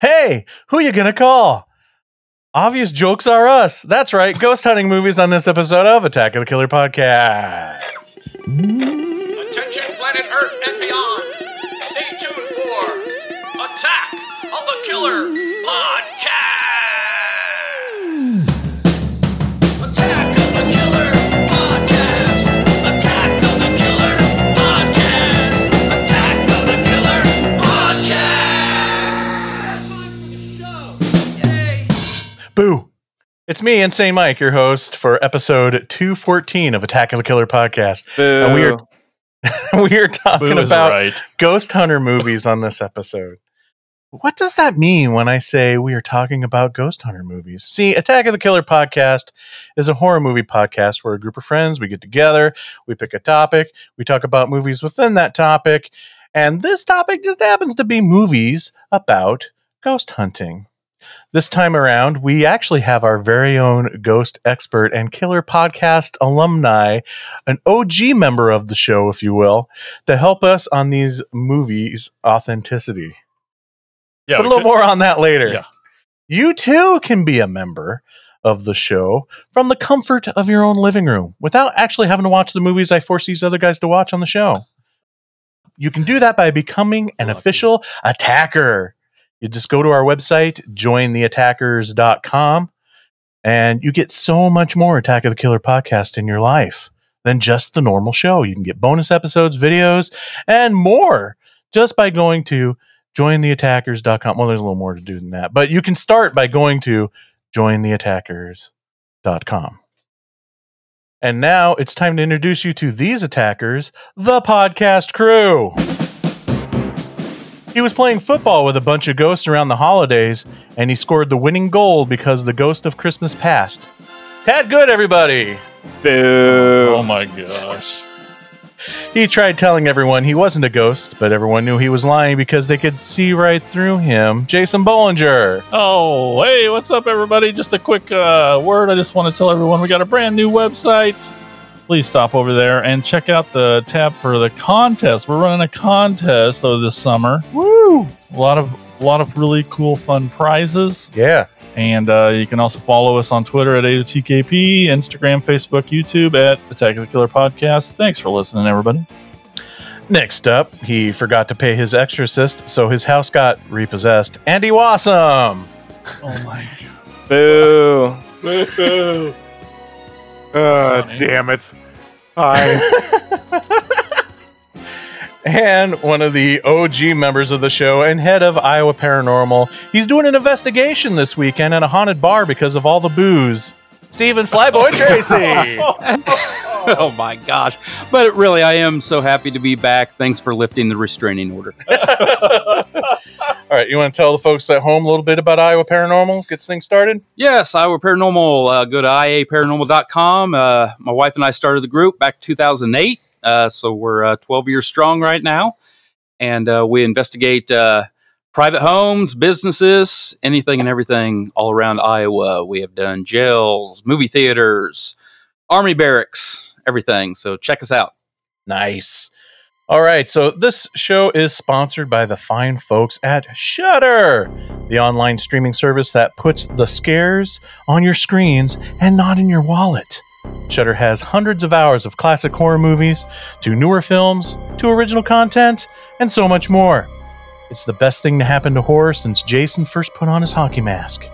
Hey, who you gonna call? Obvious jokes are us. That's right. Ghost hunting movies on this episode of Attack of the Killer Podcast. Attention, planet Earth and beyond. Stay tuned for Attack of the Killer It's me, Insane Mike, your host for episode 214 of Attack of the Killer Podcast. And we are we are talking about right. ghost hunter movies on this episode. What does that mean when I say we are talking about ghost hunter movies? See, Attack of the Killer podcast is a horror movie podcast where a group of friends we get together, we pick a topic, we talk about movies within that topic, and this topic just happens to be movies about ghost hunting. This time around, we actually have our very own ghost expert and killer podcast alumni, an OG member of the show, if you will, to help us on these movies' authenticity. Yeah, but a little could- more on that later. Yeah. You too can be a member of the show from the comfort of your own living room without actually having to watch the movies I force these other guys to watch on the show. You can do that by becoming an official attacker. You just go to our website, jointheattackers.com, and you get so much more Attack of the Killer podcast in your life than just the normal show. You can get bonus episodes, videos, and more just by going to jointheattackers.com. Well, there's a little more to do than that, but you can start by going to jointheattackers.com. And now it's time to introduce you to these attackers, the podcast crew. He was playing football with a bunch of ghosts around the holidays, and he scored the winning goal because the ghost of Christmas passed. Tad Good, everybody. Oh my gosh. He tried telling everyone he wasn't a ghost, but everyone knew he was lying because they could see right through him. Jason Bollinger. Oh, hey, what's up, everybody? Just a quick uh, word. I just want to tell everyone we got a brand new website. Please stop over there and check out the tab for the contest. We're running a contest though this summer. Woo! A lot of a lot of really cool, fun prizes. Yeah. And uh, you can also follow us on Twitter at AOTKP, Instagram, Facebook, YouTube at Attack of the Killer Podcast. Thanks for listening, everybody. Next up, he forgot to pay his exorcist, so his house got repossessed. Andy Wassam. Oh my god. Boo. Boo. Uh, Funny. damn it. Hi. and one of the OG members of the show and head of Iowa Paranormal. He's doing an investigation this weekend at a haunted bar because of all the booze. Stephen Flyboy Tracy. oh my gosh. But really, I am so happy to be back. Thanks for lifting the restraining order. all right, you want to tell the folks at home a little bit about Iowa Paranormal? Gets things started? Yes, Iowa Paranormal. Uh, go to iaparanormal.com. Uh, my wife and I started the group back in 2008. Uh, so we're uh, 12 years strong right now. And uh, we investigate uh, private homes, businesses, anything and everything all around Iowa. We have done jails, movie theaters, army barracks, everything. So check us out. Nice. All right, so this show is sponsored by the fine folks at Shudder, the online streaming service that puts the scares on your screens and not in your wallet. Shudder has hundreds of hours of classic horror movies, to newer films, to original content, and so much more. It's the best thing to happen to horror since Jason first put on his hockey mask.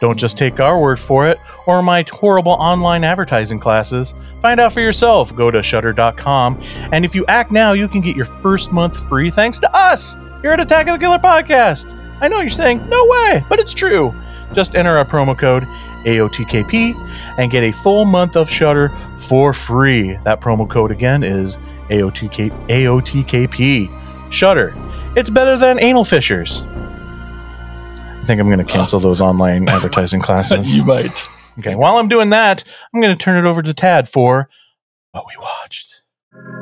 Don't just take our word for it or my horrible online advertising classes. Find out for yourself. Go to shudder.com. And if you act now, you can get your first month free thanks to us here at Attack of the Killer Podcast. I know you're saying, no way, but it's true. Just enter our promo code AOTKP and get a full month of Shudder for free. That promo code again is AOTK, AOTKP. Shudder. It's better than anal fishers. I think I'm going to cancel those online advertising classes. you might. Okay, while I'm doing that, I'm going to turn it over to Tad for what we watched. What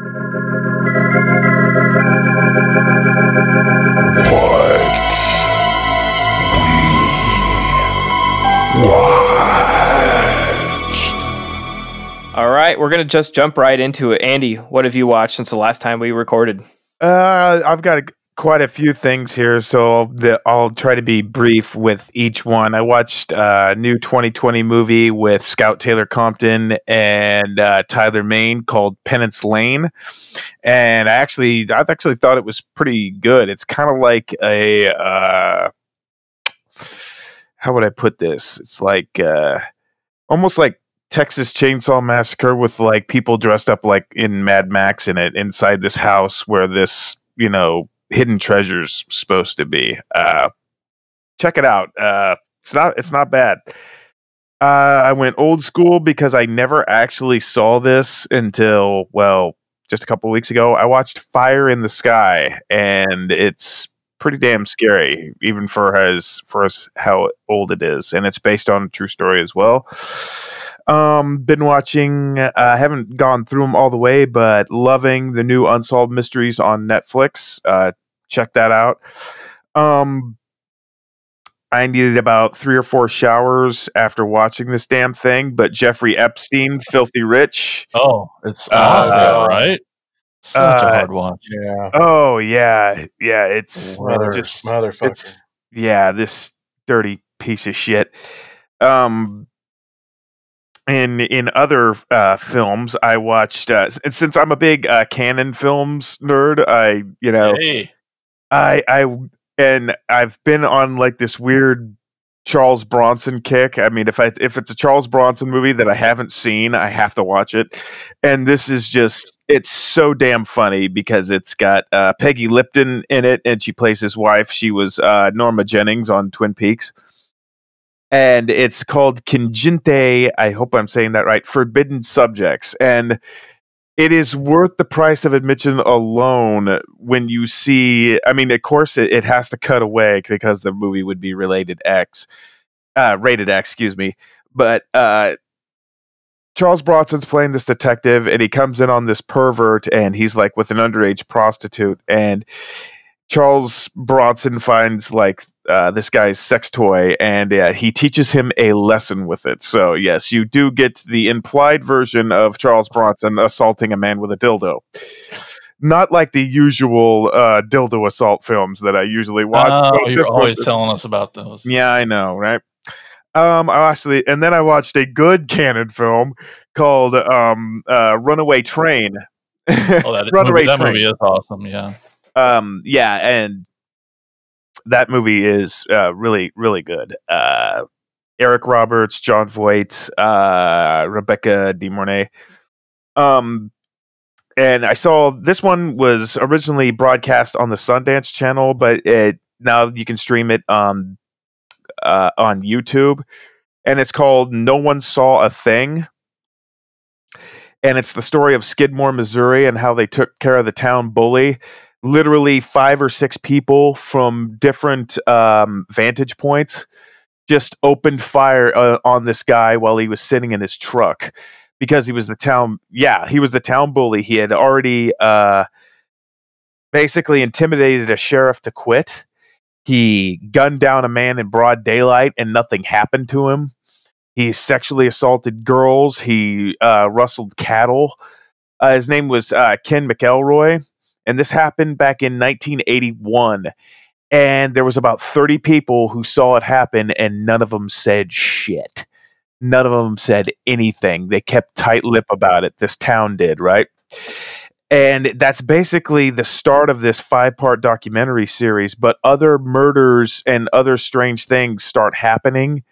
we Watched. All right, we're gonna just jump right into it. Andy, what have you watched since the last time we recorded? Uh, I've got a, quite a few things here, so the, I'll try to be brief with each one. I watched a new 2020 movie with Scout Taylor Compton and uh, Tyler Mane called Penance Lane, and I actually I actually thought it was pretty good. It's kind of like a uh, how would I put this? It's like uh, almost like Texas Chainsaw Massacre with like people dressed up like in Mad Max in it inside this house where this you know hidden treasures supposed to be. Uh, check it out. Uh, it's not it's not bad. Uh, I went old school because I never actually saw this until well just a couple weeks ago. I watched Fire in the Sky, and it's pretty damn scary, even for as for as how old it is, and it's based on a true story as well. Um, been watching. I uh, haven't gone through them all the way, but loving the new Unsolved Mysteries on Netflix. Uh, check that out. Um, I needed about three or four showers after watching this damn thing, but Jeffrey Epstein, Filthy Rich. Oh, it's Uh, awful, right? Such a uh, hard watch. Yeah. Oh yeah, yeah. It's Mother, just motherfucker. it's yeah, this dirty piece of shit. Um, in in other uh, films, I watched. Uh, and since I'm a big uh, Cannon films nerd, I you know Hey, I I and I've been on like this weird Charles Bronson kick. I mean, if I if it's a Charles Bronson movie that I haven't seen, I have to watch it. And this is just it's so damn funny because it's got uh, Peggy Lipton in it, and she plays his wife. She was uh, Norma Jennings on Twin Peaks. And it's called Conjunte. I hope I'm saying that right. Forbidden Subjects, and it is worth the price of admission alone when you see i mean of course it, it has to cut away because the movie would be related x uh rated x excuse me but uh charles bronson's playing this detective and he comes in on this pervert and he's like with an underage prostitute and charles bronson finds like uh, this guy's sex toy and uh, he teaches him a lesson with it. So, yes, you do get the implied version of Charles Bronson assaulting a man with a dildo. Not like the usual uh, dildo assault films that I usually watch. oh, you're one- always telling us about those. yeah, I know, right? Um, I actually, and then I watched a good Cannon film called um, uh, Runaway Train. Oh, that, Runaway movie, that Train. movie is awesome. Yeah. um yeah and that movie is uh really really good. Uh eric roberts jon voight uh rebecca de mornay. Um and i saw this one was originally broadcast on the sundance channel but it now you can stream it on uh on youtube. And it's called no one saw a thing. And it's the story of skidmore missouri and how they took care of the town bully literally five or six people from different um, vantage points just opened fire uh, on this guy while he was sitting in his truck because he was the town yeah he was the town bully. He had already uh, basically intimidated a sheriff to quit. He gunned down a man in broad daylight and nothing happened to him. He sexually assaulted girls. He uh, rustled cattle. Uh, his name was uh, ken mcelroy and this happened back in 1981 and there was about 30 people who saw it happen and none of them said shit. None of them said anything. They kept tight lip about it. This town did right? And that's basically the start of this five part documentary series but other murders and other strange things start happening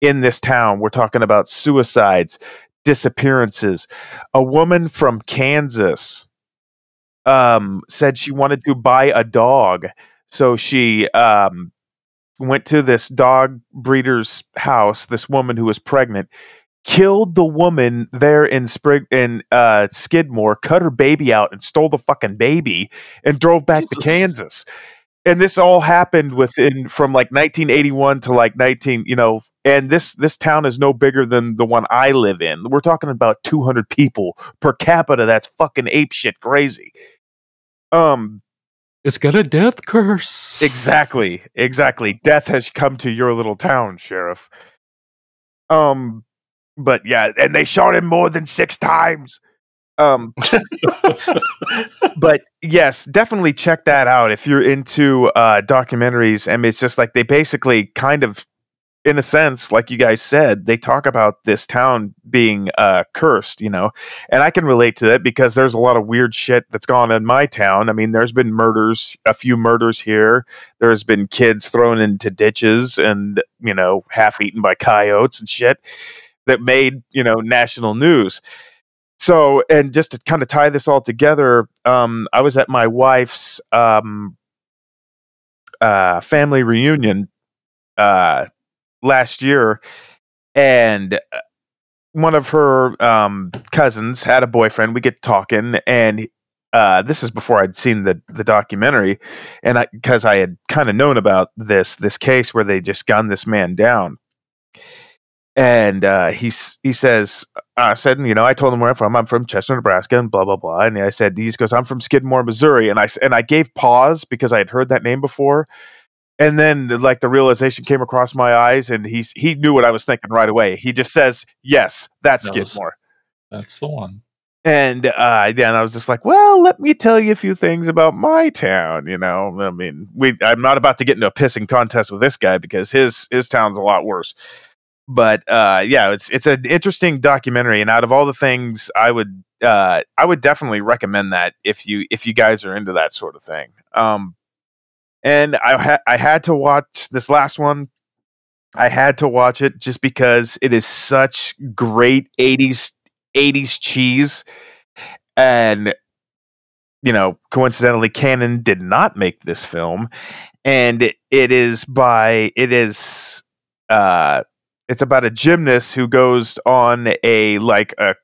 in this town. We're talking about suicides disappearances. A woman from kansas um, said she wanted to buy a dog. So she um, went to this dog breeder's house, this woman who was pregnant, killed the woman there in Sprig in uh, Skidmore, cut her baby out and stole the fucking baby and drove back to Kansas. And this all happened within from like 1981 to like 19, you know, and this this town is no bigger than the one I live in. We're talking about 200 people per capita. That's fucking ape shit crazy. Um, It's got a death curse. exactly, exactly. Death has come to your little town, sheriff. Um, but yeah, and they shot him more than six times. Um, but yes, definitely check that out if you're into uh, documentaries. I mean, it's just like they basically kind of, in a sense, like you guys said, they talk about this town being uh, cursed, you know, and I can relate to that because there's a lot of weird shit that's gone in my town. I mean, there's been murders, a few murders here. There's been kids thrown into ditches and you know half eaten by coyotes and shit that made you know national news so and just to kind of tie this all together um i was at my wife's um uh family reunion uh last year and uh, one of her um cousins had a boyfriend we get talking and uh this is before i'd seen the the documentary and because i had kind of known about this this case where they just gunned this man down and uh, he he says, I said, you know, I told him where I'm from. I'm from Chester, Nebraska, and blah blah blah. And I said, he goes, I'm from Skidmore, Missouri. And I and I gave pause because I had heard that name before. And then like the realization came across my eyes, and he's he knew what I was thinking right away. He just says, "Yes, that's That Skidmore." That's the one. And uh, then I was just like, well, let me tell you a few things about my town. You know, I mean, we I'm not about to get into a pissing contest with this guy because his his town's a lot worse. But uh, yeah, it's it's an interesting documentary, and out of all the things, I would uh, I would definitely recommend that if you if you guys are into that sort of thing. Um, and I ha- I had to watch this last one. I had to watch it just because it is such great 80s 80s cheese and you know coincidentally Cannon did not make this film and it, it is by it is uh it's about a gymnast who goes on a like a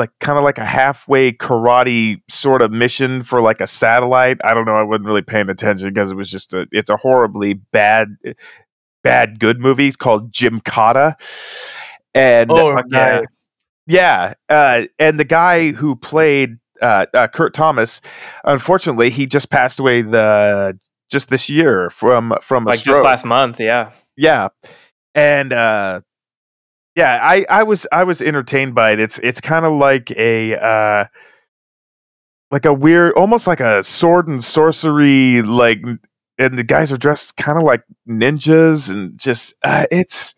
like kind of like a halfway karate sort of mission for like a satellite i don't know i wasn't really paying attention because it was just a it's a horribly bad bad good movie it's called Gymkata and Oh, yeah yeah, uh, and the guy who played uh, uh, Kurt Thomas, unfortunately, he just passed away the just this year from from a like stroke. just last month. Yeah. yeah, and uh, yeah, I I was I was entertained by it. It's it's kind of like a uh, like a weird, almost like a sword and sorcery like. And the guys are dressed kind of like ninjas, and just uh, it's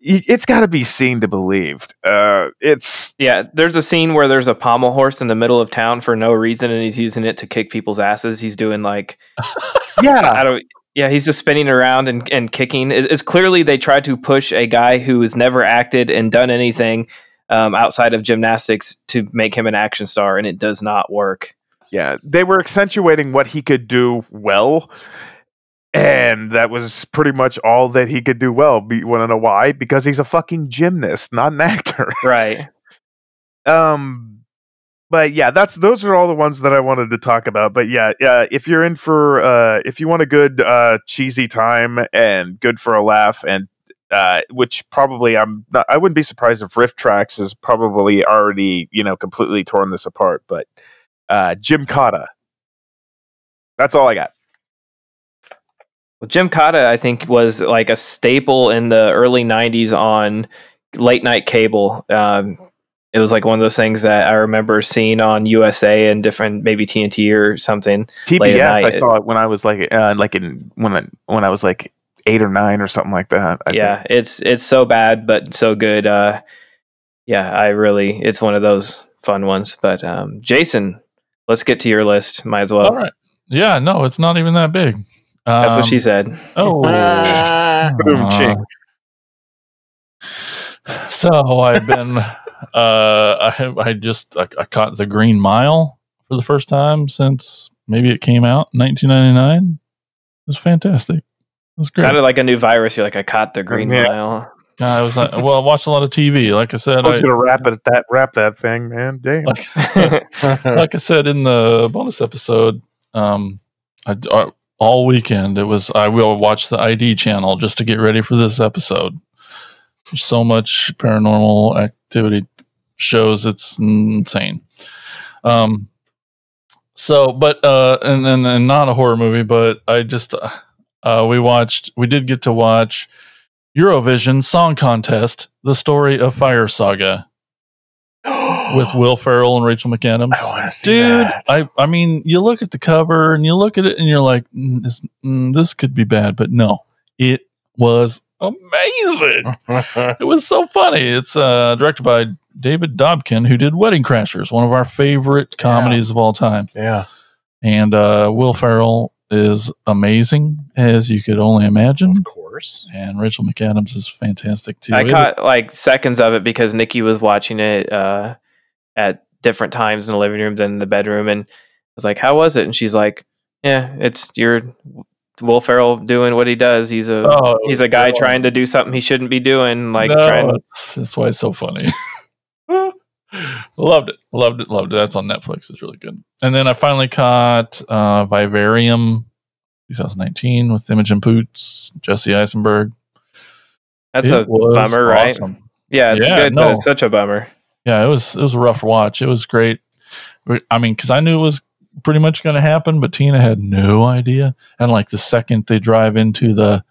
it's got to be seen to believed. Uh, it's Yeah. There's a scene where there's a pommel horse in the middle of town for no reason, and he's using it to kick people's asses. He's doing like yeah, I don't. Yeah, he's just spinning around and, and kicking. It's, clearly they tried to push a guy who has never acted and done anything um, outside of gymnastics to make him an action star, and it does not work. Yeah, they were accentuating what he could do well, and that was pretty much all that he could do well. Be, Want to know why? Because he's a fucking gymnast, not an actor. Right. um, but yeah, that's those are all the ones that I wanted to talk about. But yeah, uh, if you're in for uh, if you want a good uh, cheesy time and good for a laugh and uh, which probably I'm not, I wouldn't be surprised if RiffTrax has probably already you know completely torn this apart. But uh, Gymkata, that's all I got. Well, Gymkata, I think, was like a staple in the early '90s on late night cable. Um, it was like one of those things that I remember seeing on USA and different, maybe TNT or something. TBS, I night. saw it when I was like uh, like in when I, when I was like eight or nine or something like that. I yeah, think. it's it's so bad but so good. Uh, yeah, I really, it's one of those fun ones. But um, Jason, let's get to your list. Might as well. All right. Yeah, no, it's not even that big. That's what Um, she said. Oh, Boom, uh, ching. So I've been, uh, I have, I just, I, I caught the Green Mile for the first time since maybe it came out in 1999. It was fantastic. It was great. Sounded like a new virus. You're like, I caught the green Yeah. mile. I was like, well, I watched a lot of TV. Like I said, I was I, gonna wrap it that. Wrap that thing, man. Damn. like, like I said in the bonus episode, um, I, uh, all weekend it was I will watch the ID channel just to get ready for this episode. There's so much paranormal activity shows, it's insane. Um, so, but uh, and and, and not a horror movie, but I just uh, uh, we watched, we did get to watch Eurovision Song Contest: The Story of Fire Saga. with Will Ferrell and Rachel McAdams. I want to see Dude, that. I I mean, you look at the cover and you look at it and you're like, mm, this, mm, this could be bad, but no, it was amazing. it was so funny. It's uh, directed by David Dobkin, who did Wedding Crashers, one of our favorite comedies of all time. yeah. And uh, Will Ferrell is amazing, as you could only imagine. Of course. And Rachel McAdams is fantastic too. I It- caught like seconds of it because Nikki was watching it uh, at different times in the living room than in the bedroom, and I was like, "How was it?" And she's like, "Yeah, it's your Will Ferrell doing what he does. He's a Oh, he's a guy no. trying to do something he shouldn't be doing, like no, trying." that's, that's why it's so funny. loved it, loved it, loved it. That's on Netflix. It's really good. And then I finally caught uh, Vivarium 2019 with Imogen Poots, Jesse Eisenberg. That's It a bummer, right? Yeah, it's Yeah, good, no. but it's such a bummer. Yeah, it was it was a rough watch. It was great. I mean, because I knew it was pretty much going to happen, but Tina had no idea. And like the second they drive into the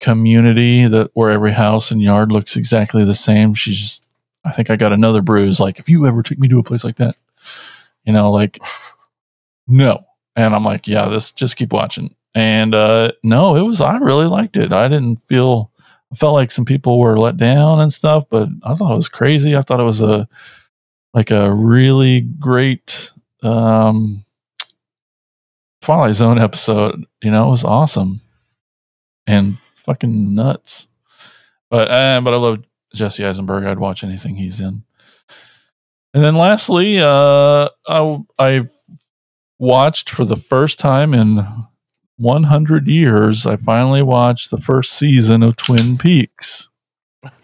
community that where every house and yard looks exactly the same, she's just. I think I got another bruise. Like, if you ever take me to a place like that, you know, like, no. And I'm like, yeah, this just keep watching. And uh no, it was. I really liked it. I didn't feel. I felt like some people were let down and stuff, but I thought it was crazy. I thought it was a like a really great um Twilight Zone episode. You know, it was awesome and fucking nuts. But uh, but I love Jesse Eisenberg. I'd watch anything he's in. And then lastly, uh, I I watched for the first time in 100 years. I finally watched the first season of Twin Peaks.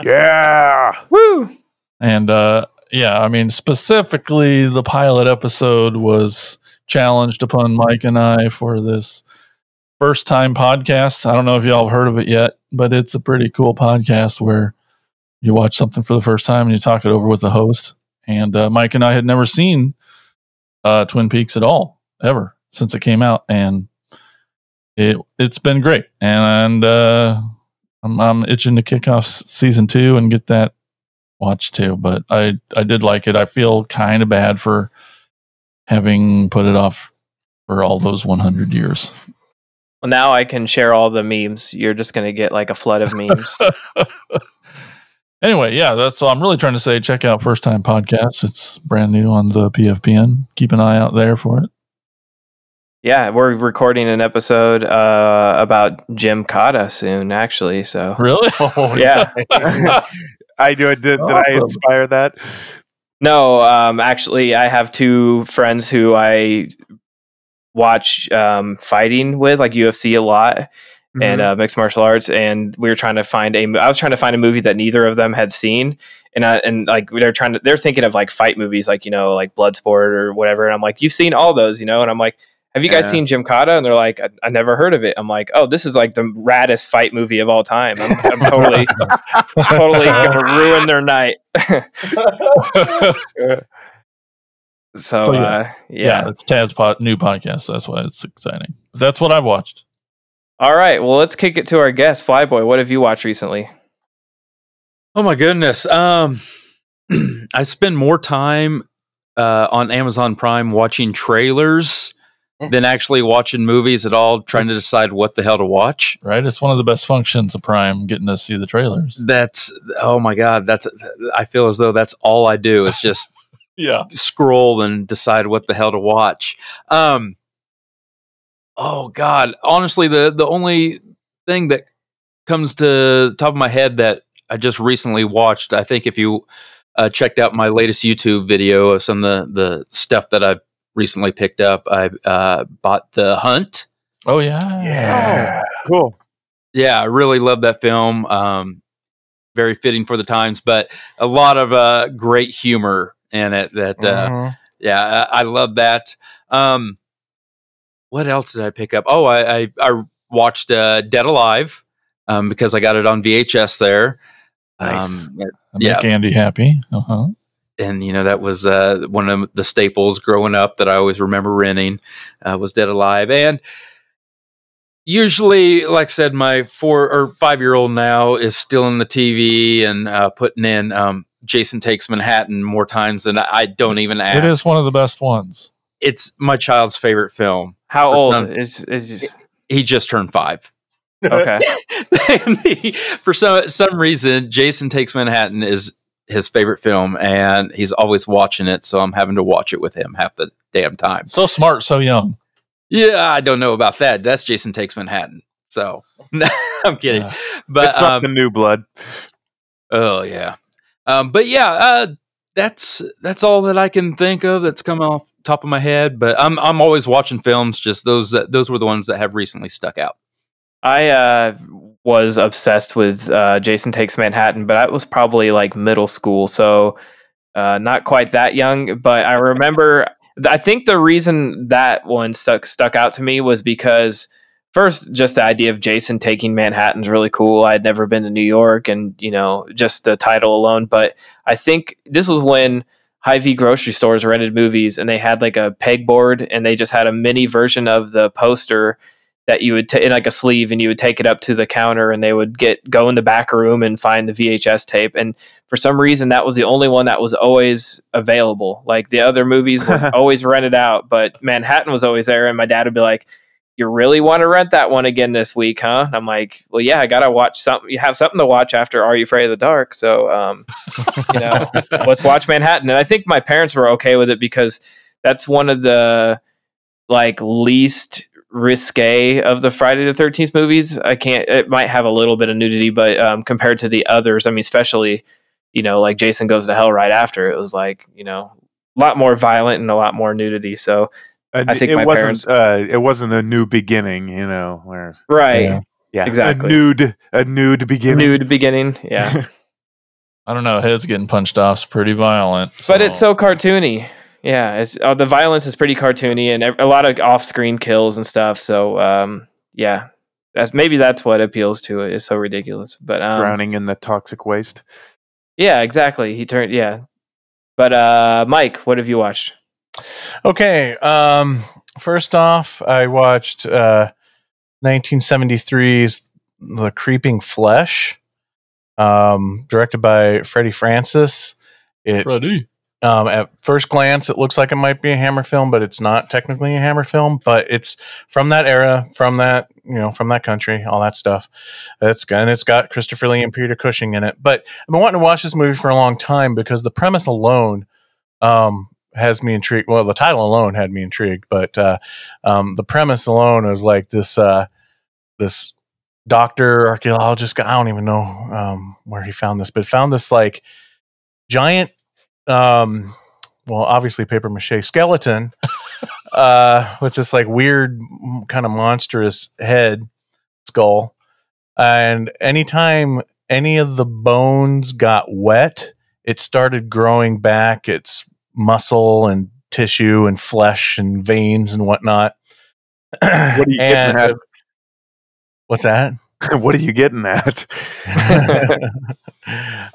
Yeah. Woo! And uh, yeah, I mean, specifically, the pilot episode was challenged upon Mike and I for this first time podcast. I don't know if y'all have heard of it yet, but it's a pretty cool podcast where you watch something for the first time and you talk it over with the host. And uh, Mike and I had never seen uh, Twin Peaks at all, ever, since it came out. And it, it's been great. And uh, I'm, I'm itching to kick off season two and get that watch too, but I I did like it. I feel kind of bad for having put it off for all those 100 years. Well, now I can share all the memes. You're just gonna get like a flood of memes. anyway, yeah, that's all I'm really trying to say. Check out First Time Podcast. It's brand new on the PFPN. Keep an eye out there for it. yeah, we're recording an episode uh, about Gymkata soon, actually. So Really? Oh, Yeah. I do it. Did, did I inspire that? No, um, actually, I have two friends who I watch um, fighting with, like UFC a lot and uh, mixed martial arts. And we were trying to find a. I was trying to find a movie that neither of them had seen, and I, and like they're trying to. They're thinking of like fight movies, like you know, like Bloodsport or whatever. And I'm like, you've seen all those, you know? And I'm like. Have you guys Yeah. seen Gymkata? And they're like, I, I never heard of it. I'm like, oh, this is like the raddest fight movie of all time. I'm, I'm totally, totally gonna ruin their night. So, So, yeah. uh, yeah. yeah. it's Tad's pod, new podcast. That's why it's exciting. That's what I've watched. All right. Well, let's kick it to our guest, Flyboy. What have you watched recently? Oh my goodness. Um, I spend more time uh, on Amazon Prime watching trailers than actually watching movies at all, trying to decide what the hell to watch. Right? It's one of the best functions of Prime, getting to see the trailers. That's oh my god. That's I feel as though that's all I do is just Yeah. scroll and decide what the hell to watch. Um, oh God, honestly, the the only thing that comes to the top of my head that I just recently watched, I think if you uh, checked out my latest YouTube video of some of the the stuff that I recently picked up, I uh, bought The Hunt. Oh yeah. Yeah. Cool. Yeah, I really love that film. Um, very fitting for the times, but a lot of uh, great humor in it. That uh, Mhm. yeah, I, I love that. Um, what else did I pick up? Oh, I I, I watched uh, Dead Alive um, because I got it on VHS there. Nice. Um, I Yeah. Make Andy happy. Uh huh. And you know that was uh, one of the staples growing up that I always remember renting uh, was Dead Alive, and usually, like I said, my four or five year old now is still in the TV and uh, putting in um, Jason Takes Manhattan more times than I, I don't even ask. It is one of the best ones. It's my child's favorite film. How old some- is is just, He just turned five. okay? And he- for some some reason, Jason Takes Manhattan is his favorite film, and he's always watching it. So I'm having to watch it with him half the damn time. So smart, so young. Yeah, I don't know about that. That's Jason Takes Manhattan. So I'm kidding, Yeah. but it's not um, the new blood. oh yeah, um, but yeah, uh, that's that's all that I can think of that's come off top of my head. But I'm I'm always watching films. Just those that those were the ones that have recently stuck out. I uh, was obsessed with uh, Jason Takes Manhattan, but I was probably like middle school, so uh, not quite that young. But I remember, I think the reason that one stuck stuck out to me was because first, just the idea of Jason taking Manhattan's really cool. I had never been to New York, and you know, just the title alone. But I think this was when Hy-Vee grocery stores rented movies, and they had like a pegboard, and they just had a mini version of the poster that you would take in like a sleeve and you would take it up to the counter and they would get go in the back room and find the VHS tape. And for some reason that was the only one that was always available. Like the other movies were always rented out but Manhattan was always there and my dad would be like you really want to rent that one again this week huh? And I'm like well yeah I got to watch something you have something to watch after Are You Afraid of the Dark? So um you know let's watch Manhattan. And I think my parents were okay with it because that's one of the like least risque of the Friday the Thirteenth movies. I can't. It might have a little bit of nudity, but um, compared to the others, I mean, especially you know, like Jason Goes to Hell right after, it was like you know, a lot more violent and a lot more nudity. So And I think it my wasn't. parents- Uh, it wasn't a new beginning, you know. Where right, Yeah. yeah, Exactly. a nude, a nude beginning. nude beginning, yeah. I don't know. Heads getting punched off is pretty violent. but it's so cartoony. Yeah, it's uh, the violence is pretty cartoony and a lot of off-screen kills and stuff. So um, yeah, that's maybe that's what appeals to it. It's so ridiculous, but um, drowning in the toxic waste. Yeah, exactly. He turned yeah. But uh Mike, what have you watched? Okay. Um, first off, I watched uh, 1973's The Creeping Flesh, um, directed by Freddie Francis. It Ready. Um, at first glance, it looks like it might be a Hammer film, but it's not technically a Hammer film. But it's from that era, from that you know, from that country, all that stuff. It's and it's got Christopher Lee and Peter Cushing in it. But I've been wanting to watch this movie for a long time because the premise alone um, has me intrigued. Well, the title alone had me intrigued, but uh, um, the premise alone is like this uh, this doctor archaeologist. I don't even know um, where he found this, but found this like giant um well obviously paper mache skeleton uh with this like weird kind of monstrous head skull and anytime any of the bones got wet it started growing back its muscle and tissue and flesh and veins and whatnot What are you getting at? what's that what are you getting at?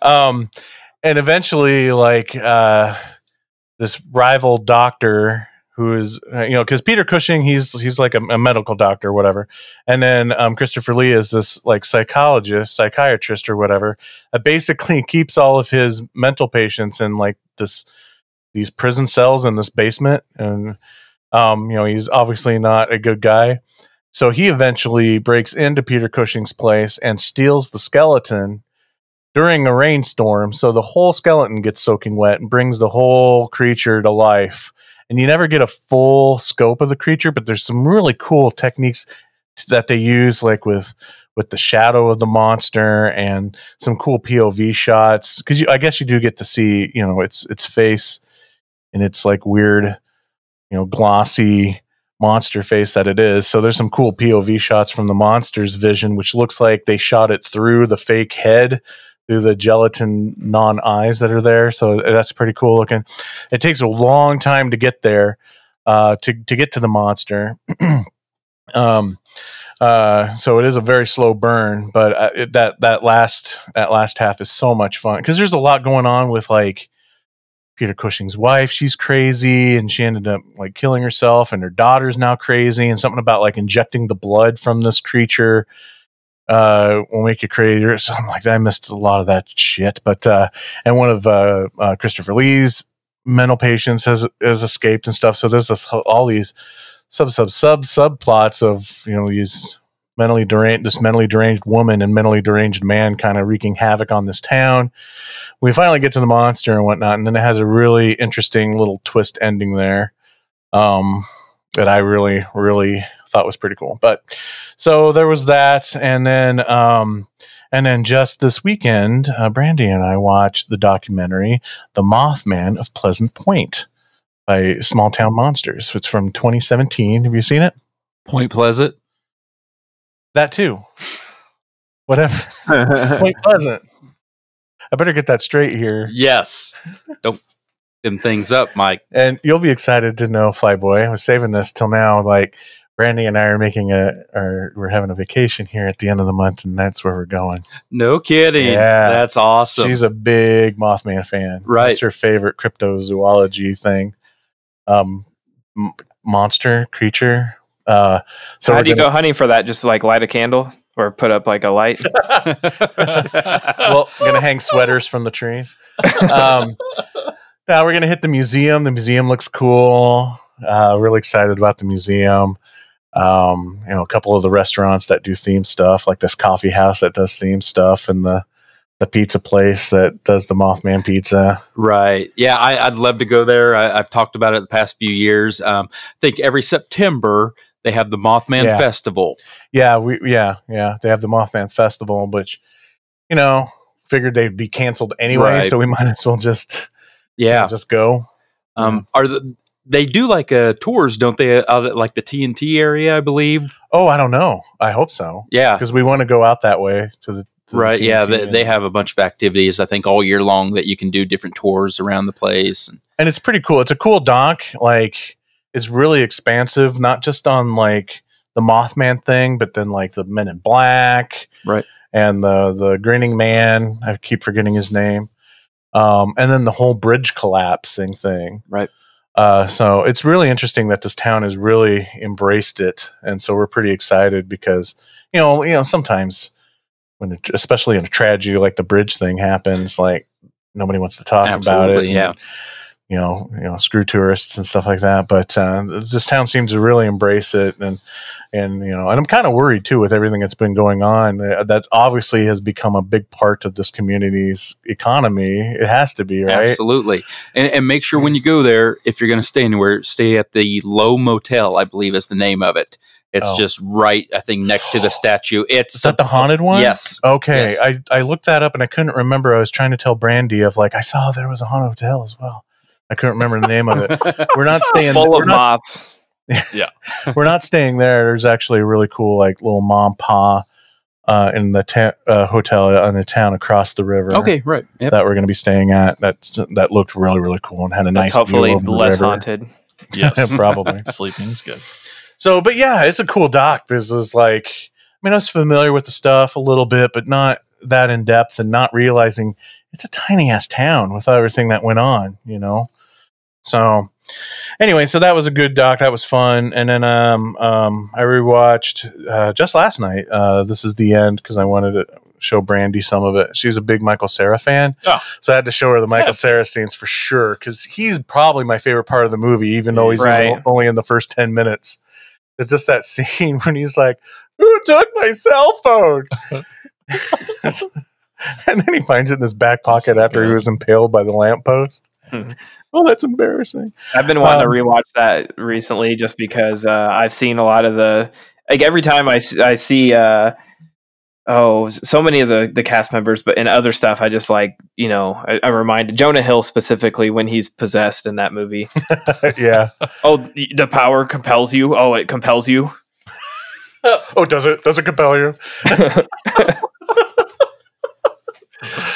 um, and eventually, like uh, this rival doctor who is, uh, you know, because Peter Cushing, he's he's like a, a medical doctor, or whatever, and then um, Christopher Lee is this like psychologist, psychiatrist, or whatever, that basically keeps all of his mental patients in like this these prison cells in this basement, and um, you know, he's obviously not a good guy. So he eventually breaks into Peter Cushing's place and steals the skeleton during a rainstorm. So the whole skeleton gets soaking wet and brings the whole creature to life. And you never get a full scope of the creature, but there's some really cool techniques that they use, like with with the shadow of the monster and some cool POV shots. Because I guess you do get to see, you know, its its face and its like weird, you know, glossy monster face that it is. So there's some cool POV shots from the monster's vision, which looks like they shot it through the fake head, through the gelatin non eyes that are there. So that's pretty cool looking. It takes a long time to get there, uh, to to get to the monster. um, uh, so it is a very slow burn, but uh, it, that that last that last half is so much fun because there's a lot going on with like Peter Cushing's wife, she's crazy and she ended up like killing herself and her daughter's now crazy and something about like injecting the blood from this creature uh, will make you crazy. So I'm like, I missed a lot of that shit. But uh, and one of uh, uh, Christopher Lee's mental patients has has escaped and stuff. So there's this all these sub sub sub subplots of you know these mentally deranged this mentally deranged woman and mentally deranged man kind of wreaking havoc on this town. We finally get to the monster and whatnot, and then it has a really interesting little twist ending there. Um, that I really, really thought was pretty cool. But so there was that, and then um, and then just this weekend, uh, Brandy and I watched the documentary "The Mothman of Pleasant Point" by Small Town Monsters. It's from 2017. Have you seen it? Point Pleasant. That too. Whatever. Point Pleasant. I better get that straight here. Yes. Don't them things up, Mike. And you'll be excited to know, Flyboy. I was saving this till now. Like Brandy and I are making a, or we're having a vacation here at the end of the month, and that's where we're going. No kidding. Yeah. That's awesome. She's a big Mothman fan. Right. It's her favorite cryptozoology thing. Um, m- monster creature. Uh, so How do you gonna- go hunting for that? Just like light a candle or put up like a light? well, gonna hang sweaters from the trees. Um, now we're gonna hit the museum. The museum looks cool. Uh, really excited about the museum. Um, you know, a couple of the restaurants that do theme stuff, like this coffee house that does theme stuff, and the the pizza place that does the Mothman pizza. Right. Yeah, I, I'd love to go there. I, I've talked about it the past few years. Um, I think every September they have the Mothman Yeah. Festival. Yeah, we yeah yeah they have the Mothman festival, which you know figured they'd be canceled anyway, Right. so we might as well just Yeah. just go. Um, Are the they do like uh, tours, don't they? Out at like the TNT area, I believe. Oh, I don't know. I hope so Yeah. because we want to go out that way to the to the Right. Yeah. They, they have a bunch of activities, I think, all year long that you can do different tours around the place. And, and it's pretty cool. It's a cool doc. Like it's really expansive, not just on like the Mothman thing, but then like the Men in Black, Right. and the the grinning man. I keep forgetting his name. Um, and then the whole bridge collapsing thing. Right. Uh, so it's really interesting that this town has really embraced it, and so we're pretty excited because you know, you know, sometimes when, it, especially in a tragedy like the bridge thing happens, like nobody wants to talk about it. Absolutely, and, yeah. you know, you know, screw tourists and stuff like that. But uh, this town seems to really embrace it, and and you know, and I'm kind of worried too with everything that's been going on. Uh, that obviously has become a big part of this community's economy. It has to be, right? Absolutely. And, and make sure when you go there, if you're going to stay anywhere, stay at the Lowe Motel, I believe is the name of it. It's Oh. just right, I think, next to the statue. It's Is that the haunted one? Yes. Okay, Yes. I, I looked that up and I couldn't remember. I was trying to tell Brandy of like I saw there was a haunted hotel as well. I couldn't remember the name of it. We're not staying. Full of not, moths. we're not staying there. There's actually a really cool like little mom pa uh, in the ta- uh, hotel in the town across the river. Okay, right. Yep. that we're going to be staying at. That that looked really really cool and had a nice. That's hopefully the less river. haunted. Yes. Probably. Sleeping is good. So, but yeah, it's a cool doc because it's like, I mean, I was familiar with the stuff a little bit, but not that in depth and not realizing it's a tiny ass town with everything that went on, you know? So, anyway, so that was a good doc. That was fun. And then um, um, I rewatched uh, just last night. Uh, this is the end because I wanted to show Brandy some of it. She's a big Michael Cera fan. Oh. So I had to show her the Michael Cera scenes for sure because he's probably my favorite part of the movie, even though he's Right. only in the first 10 minutes. It's just that scene when he's like, Who took my cell phone? and then he finds it in his back pocket so after he was impaled by the lamppost. Hmm. Oh, that's embarrassing. I've been wanting Um, to rewatch that recently just because uh, I've seen a lot of the like every time I I see uh, oh so many of the the cast members, but in other stuff I just like you know I, I'm reminded Jonah Hill specifically when he's possessed in that movie. yeah. oh, the the power compels you. Oh, it compels you. oh, does it? Does it compel you?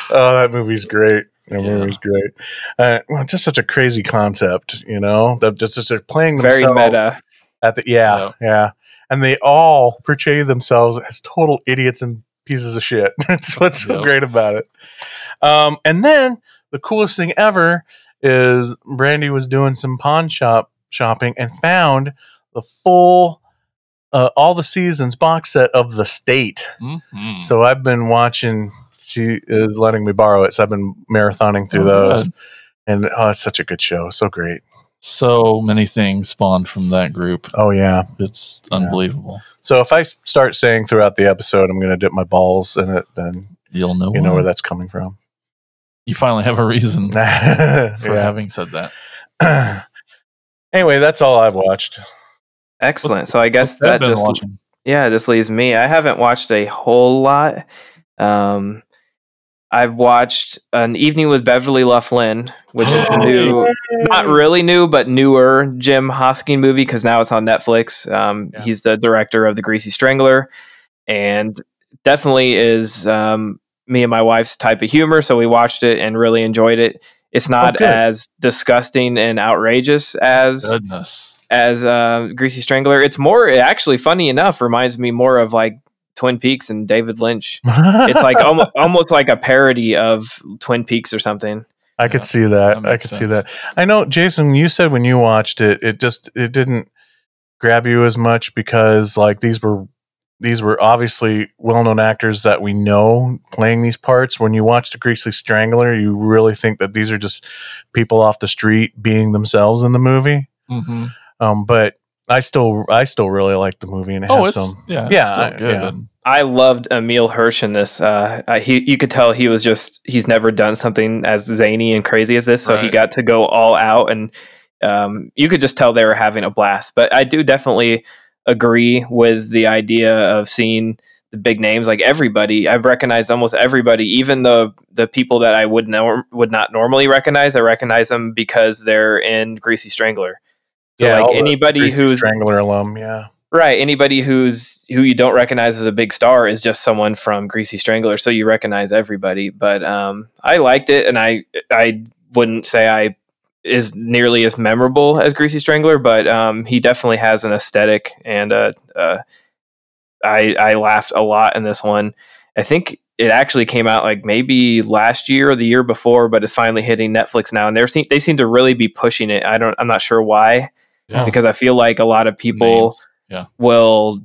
oh, that movie's great. That Yeah. movie's great. Uh, well, it's just such a crazy concept, you know. That just just they're playing Very meta. at the yeah, Yeah. yeah, and they all portray themselves as total idiots and pieces of shit. That's what's so great about it. Um, and then the coolest thing ever is Brandy was doing some pawn shop shopping and found the full uh, all the seasons box set of The State. Mhm. So I've been watching. She is letting me borrow it, so I've been marathoning through Oh, those. good. And oh, it's such a good show, so great. so many things spawned from that group. Oh yeah. It's unbelievable. So if I start saying throughout the episode, I'm going to dip my balls in it, then You'll know. you know where that's coming from. You finally have a reason for Yeah. having said that. anyway, that's all I've watched. Excellent. So I guess that just watching? yeah, this leaves me. I haven't watched a whole lot. Um, I've watched an evening with Beverly Luff Linn, which is Oh, new, not really new, but newer Jim Hosking movie because now it's on Netflix. Um, Yeah. He's the director of The Greasy Strangler, and definitely is um, me and my wife's type of humor. So we watched it and really enjoyed it. It's not good. as disgusting and outrageous as Goodness. as uh, Greasy Strangler. It's more actually funny enough. Reminds me more of like Twin Peaks and David Lynch. It's like almost almost like a parody of Twin Peaks or something. I Yeah, could see that that. I makes could see that. I know, Jason. You said when you watched it, it just it didn't grab you as much because like these were these were obviously well-known actors that we know playing these parts. When you watch the Greasy Strangler, you really think that these are just people off the street being themselves in the movie. hmm Um, but I still I still really like the movie and it Oh, has some. yeah, yeah, it's I- good. yeah. And I loved Emile Hirsch in this. Uh, I- he you could tell he was just he's never done something as zany and crazy as this, so he got to go all out, and um, you could just tell they were having a blast. But I do definitely agree with the idea of seeing the big names like everybody. I've recognized almost everybody, even the the people that I would know would not normally recognize. I recognize them because they're in Greasy Strangler. So Yeah, like anybody who's Strangler alum, yeah. Right. Anybody who's who you don't recognize as a big star is just someone from Greasy Strangler, so you recognize everybody. But um, I liked it, and I I wouldn't say I is nearly as memorable as Greasy Strangler, but um, he definitely has an aesthetic, and uh, uh, I I laughed a lot in this one. I think it actually came out like maybe last year or the year before, but it's finally hitting Netflix now, and they seem they seem to really be pushing it. I don't I'm not sure why yeah, because I feel like a lot of people yeah, will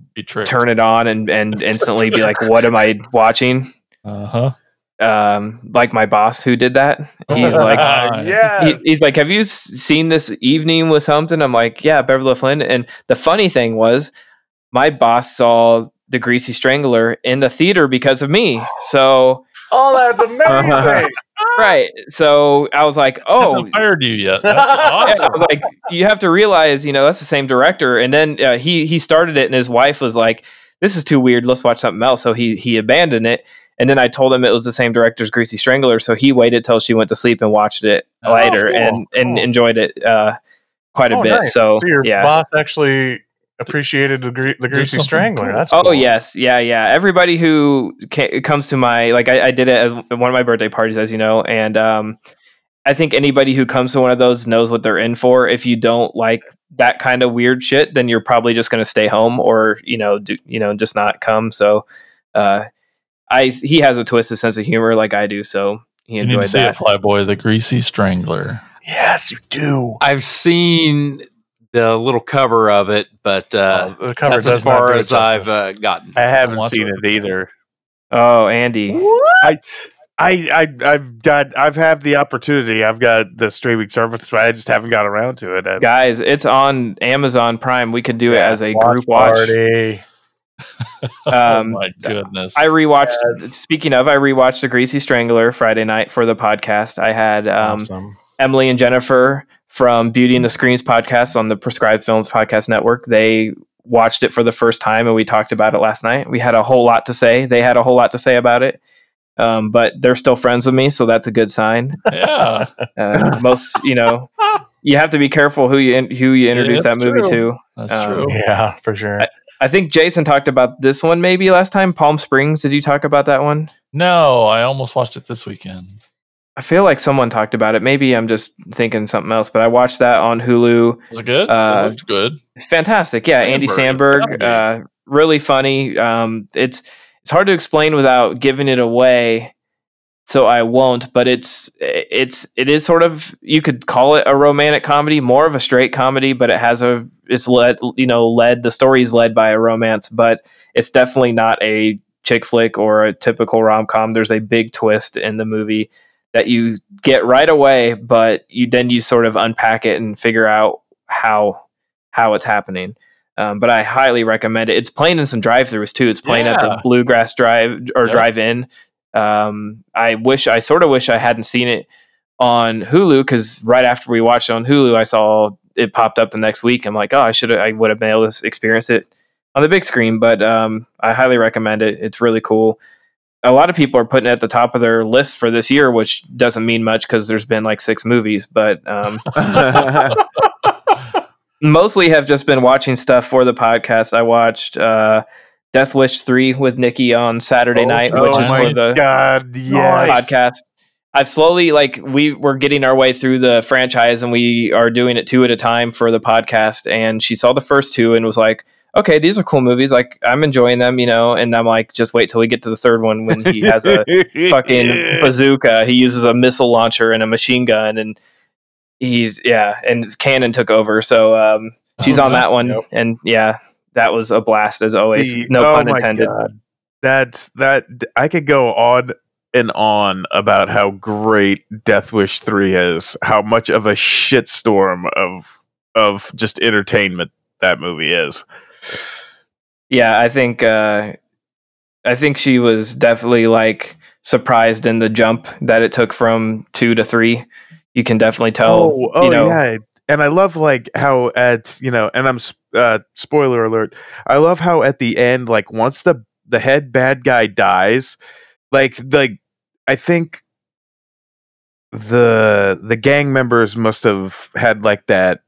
turn it on and, and instantly be like, "What am I watching?" Uh huh. Um, like my boss who did that. He's like, Ah, he- he's like, "Have you seen this evening with something?" I'm like, "Yeah, Beverly Flynn." And the funny thing was, my boss saw the Greasy Strangler in the theater because of me. So Oh, that's amazing! Right, so I was like, Oh, hasn't fired you yet. That's Yeah, awesome. I was like, you have to realize, you know, that's the same director. And then uh, he he started it, and his wife was like, "This is too weird. Let's watch something else." So he he abandoned it. And then I told him it was the same director's Greasy Strangler, so he waited till she went to sleep and watched it Oh, later cool, and and cool. enjoyed it uh, quite a Oh, bit. nice. So, your yeah. boss actually appreciated the, gre- the Greasy something Strangler. cool. That's Oh yes, yeah, yeah. Everybody who ca- comes to my like, I, I did it at one of my birthday parties, as you know, and um, I think anybody who comes to one of those knows what they're in for. If you don't like that kind of weird shit, then you're probably just going to stay home or you know, do you know, just not come. So, uh, I he has a twisted sense of humor like I do, so he you need to enjoyed see that. Flyboy, the Greasy Strangler. Yes, you do. I've seen the little cover of it, but uh, Oh, the cover that's as far do it as I've uh, gotten. I haven't watch seen it. it either. Oh, Andy, I, I, I, I've got, I've had the opportunity. I've got the streaming service, but I just haven't got around to it. And guys, it's on Amazon Prime. We could do it as a Watch group watch. party. Um, oh my goodness. I rewatched. Yes. Speaking of, I rewatched The Greasy Strangler Friday night for the podcast. I had um, awesome. Emily and Jennifer from Beauty and the Screams podcast on the Prescribed Films Podcast Network. They watched it for the first time, and we talked about it last night. We had a whole lot to say. They had a whole lot to say about it, um, but they're still friends with me, so that's a good sign. yeah. Uh, most, you know, you have to be careful who you in, who you introduce that's that movie true. to. That's Um, true. Yeah, for sure. I- I think Jason talked about this one maybe last time. Palm Springs. Did you talk about that one? No, I almost watched it this weekend. I feel like someone talked about it. Maybe I'm just thinking something else, but I watched that on Hulu. Was it good? Uh, it good. It's fantastic. Yeah, Andy Samberg, Samberg, uh, really funny. Um, it's it's hard to explain without giving it away. so I won't. But it's it's it is sort of you could call it a romantic comedy, more of a straight comedy, but it has a it's led you know led the story is led by a romance, but it's definitely not a chick flick or a typical rom com. There's a big twist in the movie that you get right away, but you then you sort of unpack it and figure out how how it's happening. Um, but I highly recommend it. It's playing in some drive-throughs too. It's playing at the Bluegrass Drive or Yep. Drive-In. Um, I wish I sort of wish I hadn't seen it on Hulu because right after we watched it on Hulu, I saw it popped up the next week. I'm like, oh, I should I would have been able to experience it on the big screen. But um, I highly recommend it. It's really cool. A lot of people are putting it at the top of their list for this year, which doesn't mean much because there's been like six movies. But um, mostly have just been watching stuff for the podcast. I watched uh, Death Wish three with Nikki on Saturday Oh, night, oh which is for the god, yes. podcast. I've slowly like we were getting our way through the franchise and we are doing it two at a time for the podcast. And she saw the first two and was like, "Okay, these are cool movies. Like I'm enjoying them, you know." And I'm like, "Just wait till we get to the third one when he has a fucking bazooka. He uses a missile launcher and a machine gun, and he's yeah. And Cannon took over, so um, she's Oh, on that one, Yep. and yeah, that was a blast as always. The- no oh pun intended. God. That's that. I could go on and on about how great Death Wish three is, how much of a shitstorm of of just entertainment that movie is. Yeah, I think uh, I think she was definitely like surprised in the jump that it took from two to three. You can definitely tell. oh, oh you know, yeah, and I love like how at you know, and I'm uh, spoiler alert. I love how at the end, like once the the head bad guy dies, like like I think the the gang members must have had like that.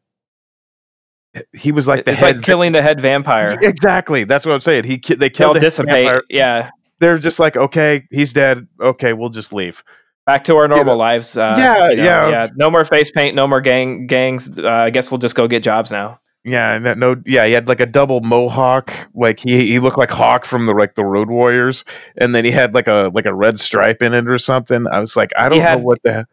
He was like the it's like killing the head vampire. Exactly, that's what I'm saying. He ki- they killed the head dissipate. vampire. Yeah, They're just like, okay, he's dead. Okay, we'll just leave. back to our normal lives. Uh, Yeah, you know, yeah. yeah. No more face paint. No more gang gangs. Uh, I guess we'll just go get jobs now. Yeah, and that no, yeah, he had like a double mohawk, like he he looked like Hawk from the like the Road Warriors, and then he had like a like a red stripe in it or something. I was like, I don't had- know what the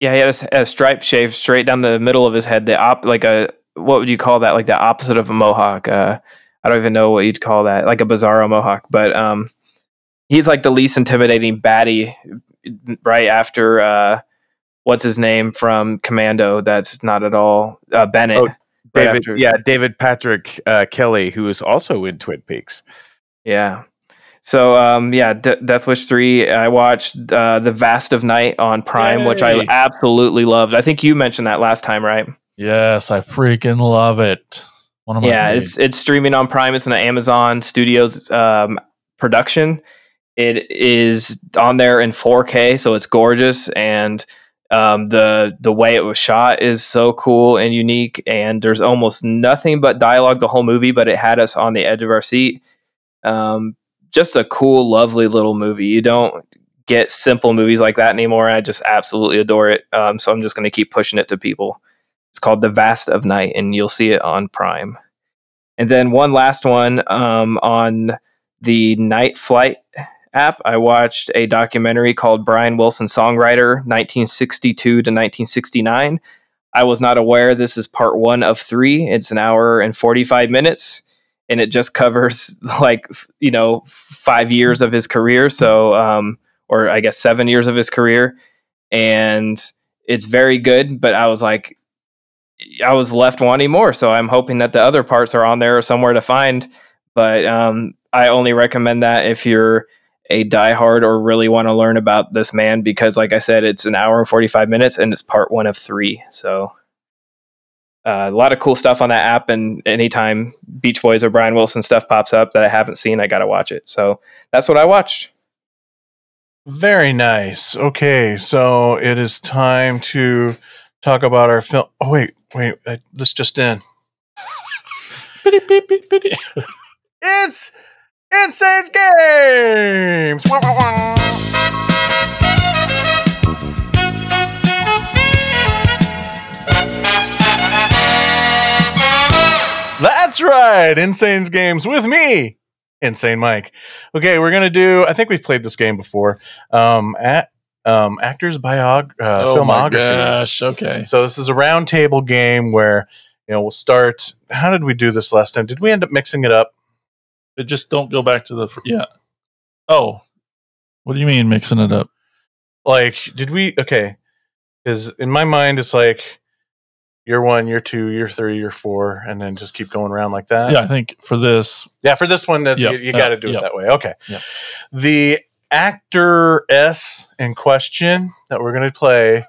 Yeah, he had a stripe shaved straight down the middle of his head. The op, like a what would you call that? Like the opposite of a mohawk. Uh, I don't even know what you'd call that. Like a bizarro mohawk. But um, he's like the least intimidating baddie. Right after uh, what's his name from Commando? That's not at all uh, Bennett. Oh, right after- yeah, David Patrick uh, Kelly, who is also in Twin Peaks. Yeah. So um, yeah, De- Death Wish three. I watched uh, the Vast of Night on Prime, which I absolutely loved. I think you mentioned that last time, right? Yes, I freaking love it. One of my yeah, it's it's streaming on Prime. It's an Amazon Studios um, production. It is on there in 4K, so it's gorgeous, and um, the the way it was shot is so cool and unique. And there's almost nothing but dialogue the whole movie, but it had us on the edge of our seat. Um, just a cool, lovely little movie. You don't get simple movies like that anymore. I just absolutely adore it. Um, so I'm just going to keep pushing it to people. It's called The Vast of Night, and you'll see it on Prime. And then one last one um, on the Night Flight app. I watched a documentary called Brian Wilson Songwriter 1962 to 1969. I was not aware this is part one of three. It's an hour and 45 minutes, and it just covers like, you know, five years of his career. So, um, or I guess seven years of his career. And it's very good, but I was like, I was left wanting more. So I'm hoping that the other parts are on there or somewhere to find. But um, I only recommend that if you're a diehard or really want to learn about this man, because like I said, it's an hour and 45 minutes and it's part one of three. So uh, a lot of cool stuff on that app. And anytime Beach Boys or Brian Wilson stuff pops up that I haven't seen, I got to watch it. So that's what I watched. Very nice. Okay, so it is time to talk about our film. Oh wait, wait, uh, this just in. Bitty, beep, beep, bitty. It's Insane Games. Wah, wah, wah. That's right, Insane's Games with me, Insane Mike. Okay, we're gonna do. I think we've played this game before. Um, at um, actors' biog- uh, oh filmographies. gosh. Okay. So this is a roundtable game where you know we'll start. How did we do this last time? Did we end up mixing it up? But just don't go back to the fr- yeah. Oh, what do you mean mixing it up? Like, did we? Okay, because in my mind it's like year one, year two, year three, year four, and then just keep going around like that. yeah, I think for this, Yeah, for this one, that Yep, you, you uh, got to do it that way. Okay. Yep. The actor S in question that we're going to play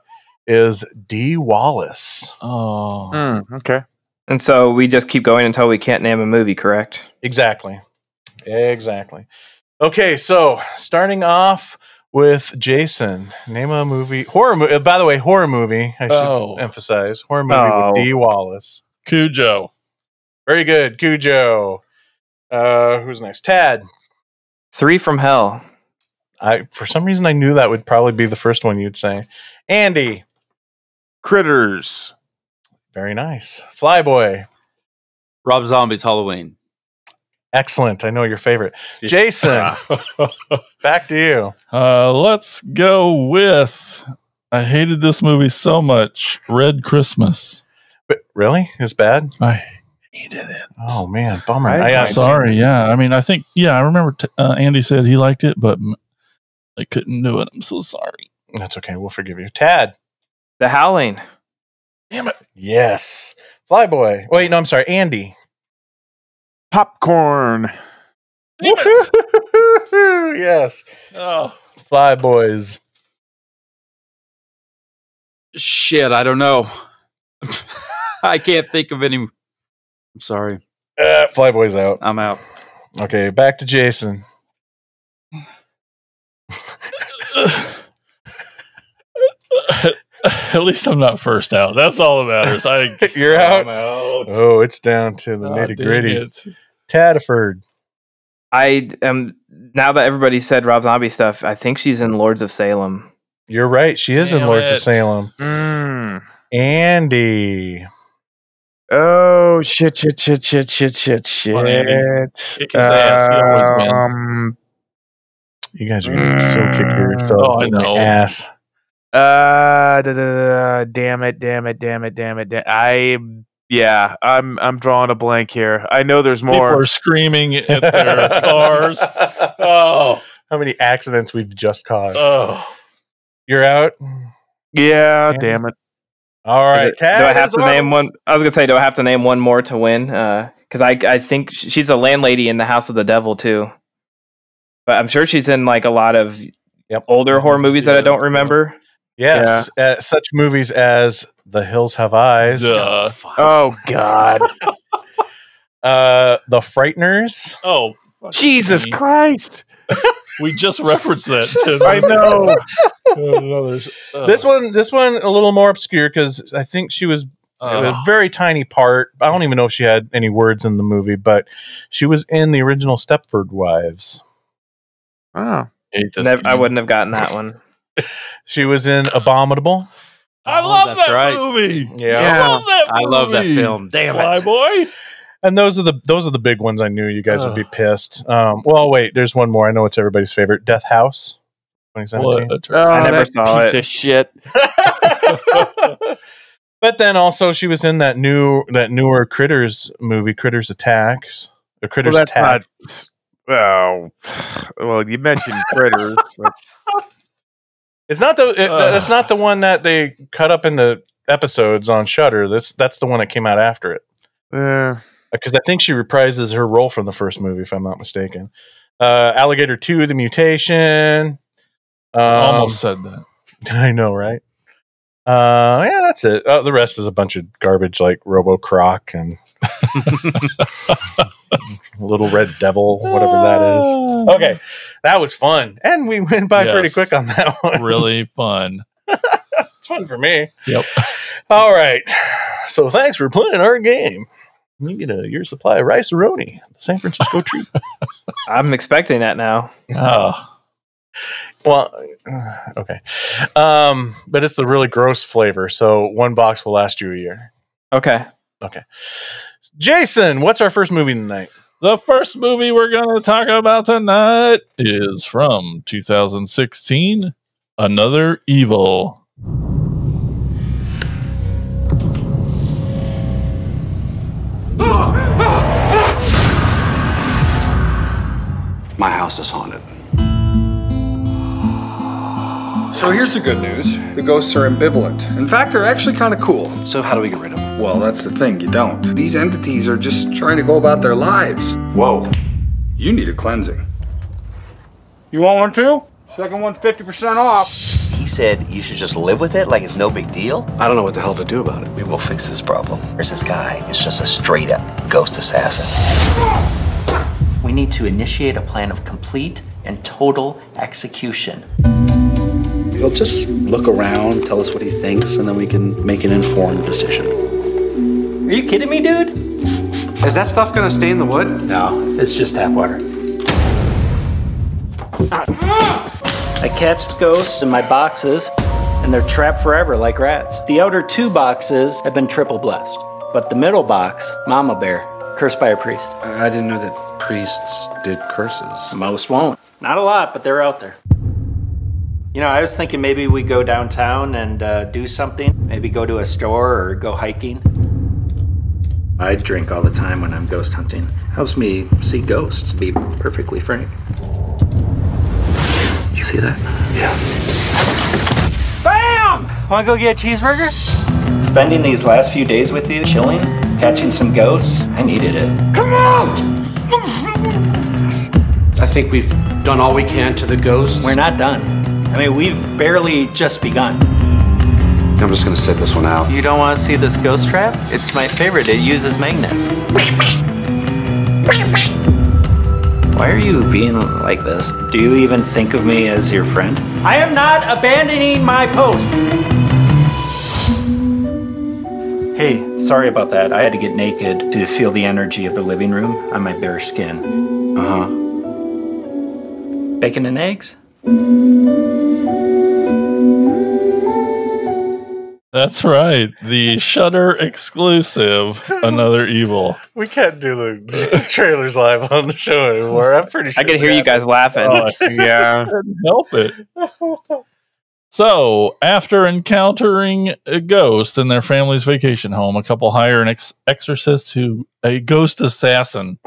is Dee Wallace. oh, Mm, okay. And so we just keep going until we can't name a movie, correct? Exactly. Exactly. Okay, so starting off with Jason, name a movie horror movie. By the way, horror movie. I should Oh. emphasize horror movie Oh. with Dee Wallace. Cujo. Very good, Cujo. Uh, who's next? Tad. Three from Hell. I for some reason I knew that would probably be the first one you'd say. Andy. Critters. Very nice. Flyboy. Rob Zombie's Halloween. Excellent. I know your favorite. Jason. back to you. Uh, let's go with. I hated this movie so much. Red Christmas. But really? It's bad? I hated it. Oh man, bummer. I- I, I'm Sorry. Yeah. I mean, I think. Yeah, I remember. T- uh, Andy said he liked it, but m- I couldn't do it. I'm so sorry. That's okay. We'll forgive you. Tad. The Howling. Damn it. Yes. Flyboy. Wait, no, I'm sorry. Andy. Popcorn. Yes. Oh. Flyboys. Shit, I don't know. I can't think of any. I'm sorry. Uh, Flyboys out. I'm out. Okay, back to Jason. At least I'm not first out. That's all that matters. I You're out. I'm out. Oh, it's down to the Oh, nitty gritty. it. Tadford. I am now that everybody said Rob Zombie stuff. I think she's in Lords of Salem. You're right. She is in Lords it. of Salem. Mm. Andy. Oh shit! Shit! Shit! Shit! Shit! Shit! Shit! on, Andy. Kick his ass. He always wins. Um, You guys are gonna so kick yourselves Oh, I in the know. ass. Uh, da, da, da, damn it, damn it, damn it, damn it. da- I, yeah, I'm, I'm drawing a blank here. I know there's more. People more. are screaming at their cars. Oh, How many accidents we've just caused? oh. You're out. yeah, Damn. damn it. All right, it- do I have to out. name one? I was gonna say, do I have to name one more to win? Uh because I I think she's a landlady in the House of the Devil too. But I'm sure she's in like a lot of Yep. older horror movies that I don't as well. remember. Yes, uh, such movies as The Hills Have Eyes, Duh. Oh God, uh, The Frighteners, Oh, Jesus me. Christ! We just referenced that. To I know. Oh, no, there's- uh, this one, this one, a little more obscure because I think she was uh, a very tiny part. I don't even know if she had any words in the movie, but she was in the original Stepford Wives. Oh, hate Nev- I wouldn't have gotten that one. She was in Abominable. I Oh, love that right. movie. Yeah. I love that. I love that film. Damn Fly it. boy. And those are the those are the big ones. I knew you guys would be pissed. Um, well, wait, there's one more. I know it's everybody's favorite. Death House, 2017. What? a oh turd. never that saw piece it. of shit. but then also she was in that new that newer Critters movie, Critters Attacks. The Critters Well, Attack. not. Oh, well, you mentioned critters. but- It's not the it, Ugh. that's not the one that they cut up into episodes on Shudder. That's that's the one that came out after it. uh, Because I think she reprises her role from the first movie, if I'm not mistaken. Uh, Alligator Two: The Mutation. Um, Almost said that. I know, right? Uh, yeah, that's it. Uh, the rest is a bunch of garbage like Robo Croc and Little Red Devil, whatever that is. Okay, that was fun, and we went by pretty quick on that one. really fun. it's fun for me. Yep. All right. So thanks for playing our game. You get a year supply of rice roni, the San Francisco treat. I'm expecting that now. Oh, well, uh, okay. Um, but it's the really gross flavor, so one box will last you a year. Okay. Okay. Jason, what's our first movie tonight? the first movie we're going to talk about tonight is from 2016. Another Evil. My house is haunted. So here's the good news the ghosts are ambivalent. In fact, they're actually kind of cool. So how do we get rid of them? Well, that's the thing, you don't. These entities are just trying to go about their lives. Whoa. You need a cleansing. You want one too? Second one's 50% off. He said you should just live with it like it's no big deal. I don't know what the hell to do about it. We will fix this problem. There's this guy. It's just a straight up ghost assassin. We need to initiate a plan of complete and total execution. He'll just look around, tell us what he thinks, and then we can make an informed decision. Are you kidding me, dude? Is that stuff gonna stay in the wood? No, it's just tap water. I catch ghosts in my boxes, and they're trapped forever like rats. The outer two boxes have been triple blessed, but the middle box, Mama Bear, cursed by a priest. I didn't know that priests did curses. Most won't. Not a lot, but they're out there. You know, I was thinking maybe we go downtown and uh, do something. Maybe go to a store or go hiking. I drink all the time when I'm ghost hunting. Helps me see ghosts, to be perfectly frank. You see that? Yeah. Bam! Wanna go get a cheeseburger? Spending these last few days with you, chilling, catching some ghosts, I needed it. Come out! I think we've done all we can to the ghosts. We're not done. I mean, we've barely just begun. I'm just gonna sit this one out. You don't want to see this ghost trap? It's my favorite. It uses magnets. Why are you being like this? Do you even think of me as your friend? I am not abandoning my post. Hey, sorry about that. I had to get naked to feel the energy of the living room on my bare skin. Uh huh. Bacon and eggs? That's right. The Shudder exclusive, Another Evil. We can't do the trailers live on the show anymore. I'm pretty sure. I could hear you guys laughing. Oh, yeah. Couldn't help it. So, after encountering a ghost in their family's vacation home, a couple hire an ex- exorcist who a ghost assassin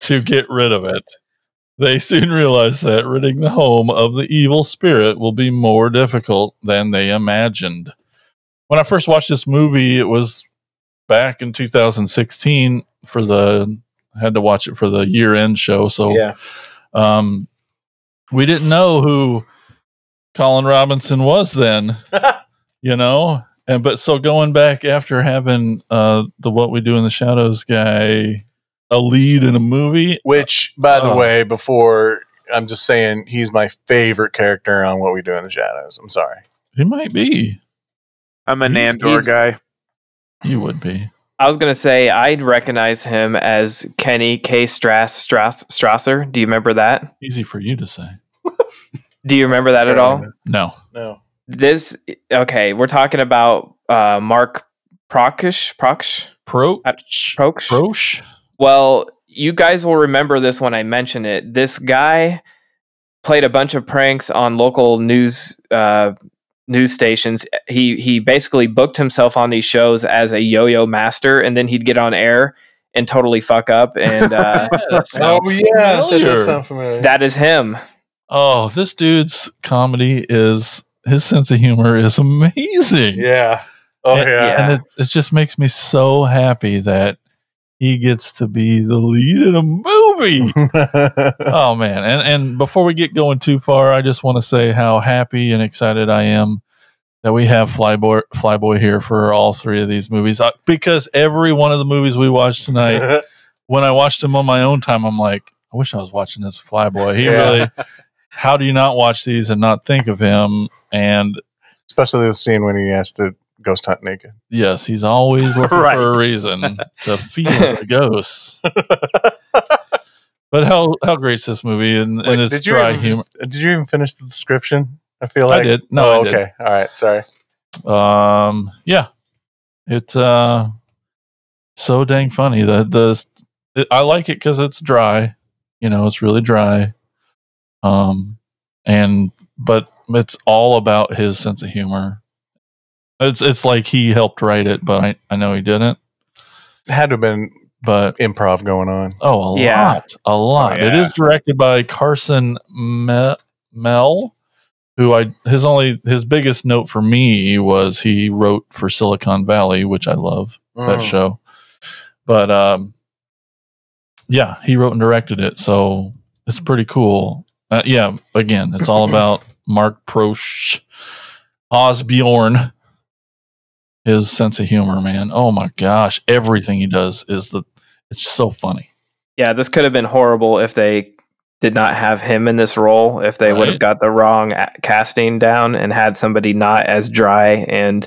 to get rid of it. They soon realize that ridding the home of the evil spirit will be more difficult than they imagined. When I first watched this movie, it was back in 2016 for the I had to watch it for the year-end show, so Yeah. um, we didn't know who Colin Robinson was then, you know. And but so going back after having uh, the What We Do in the Shadows guy a lead in a movie, Which, by the Oh. way, before I'm just saying he's my favorite character on What We Do in the Shadows. I'm sorry. he might be. I'm a He's- Nandor he's- guy. You would be. I was gonna say I'd recognize him as Kenny K. Strass, Strass Strasser. Do you remember that? Easy for you to say. Do you remember that at all? No. No. This okay. We're talking about uh, Mark Prokish. Prokish. Pro Uh, Proksh? Prosh? Well, you guys will remember this when I mention it. This guy played a bunch of pranks on local news uh, news stations. He he basically booked himself on these shows as a yo-yo master, and then he'd get on air and totally fuck up. And uh, Oh, yeah. That does sound familiar. that is him. Oh, this dude's comedy is his sense of humor is amazing. yeah. Oh, and, yeah. and it, it just makes me so happy that he gets to be the lead in a movie. oh man! And and before we get going too far, I just want to say how happy and excited I am that we have Flyboy Flyboy here for all three of these movies. Uh, because every one of the movies we watched tonight, when I watched them on my own time, I'm like, I wish I was watching this Flyboy. He Yeah. really. How do you not watch these and not think of him? And Especially the scene when he has to ghost hunt naked. yes, he's always looking Right. for a reason to feel the ghosts. But how how great's this movie and, Wait, and its did dry even, humor? Did you even finish the description? I feel like I did. No, Oh, I did. okay. All right. Sorry. Um, yeah, it's uh, so dang funny. The the it, I like it because it's dry. You know, it's really dry. Um, and but it's all about his sense of humor. It's it's like he helped write it, but I, I know he didn't. Had to have been But improv going on. oh, a Yeah. lot, a lot. It yeah. is directed by Carson Me- Mel, who I his only his biggest note for me was he wrote for Silicon Valley, which I love that Mm. show. But um, yeah, he wrote and directed it, so it's pretty cool. Uh, yeah, again, it's all about Mark Prosh Osbjorn. His sense of humor, man. Oh my gosh, everything he does is the. It's so funny. Yeah, this could have been horrible if they did not have him in this role. If they would have got the wrong casting down and had somebody not as dry and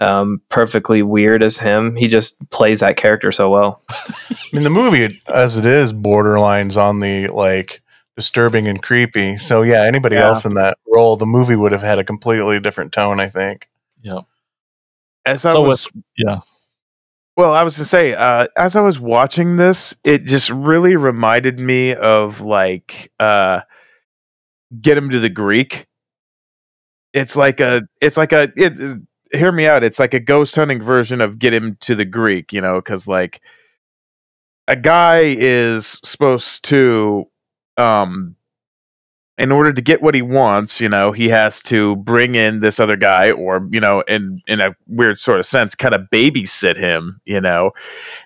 um, perfectly weird as him, he just plays that character so well. I mean, the movie as it is borderlines on the like disturbing and creepy. So yeah, anybody Yeah. else in that role, the movie would have had a completely different tone. I think. Yeah. As I So was Yeah. Well, I was to say, uh, as I was watching this, it just really reminded me of like uh, get him to the Greek. It's like a, it's like a, it, hear me out. It's like a ghost hunting version of get him to the Greek, you know, because like a guy is supposed to, um, in order to get what he wants, you know, he has to bring in this other guy, or you know, in in a weird sort of sense, kind of babysit him, you know,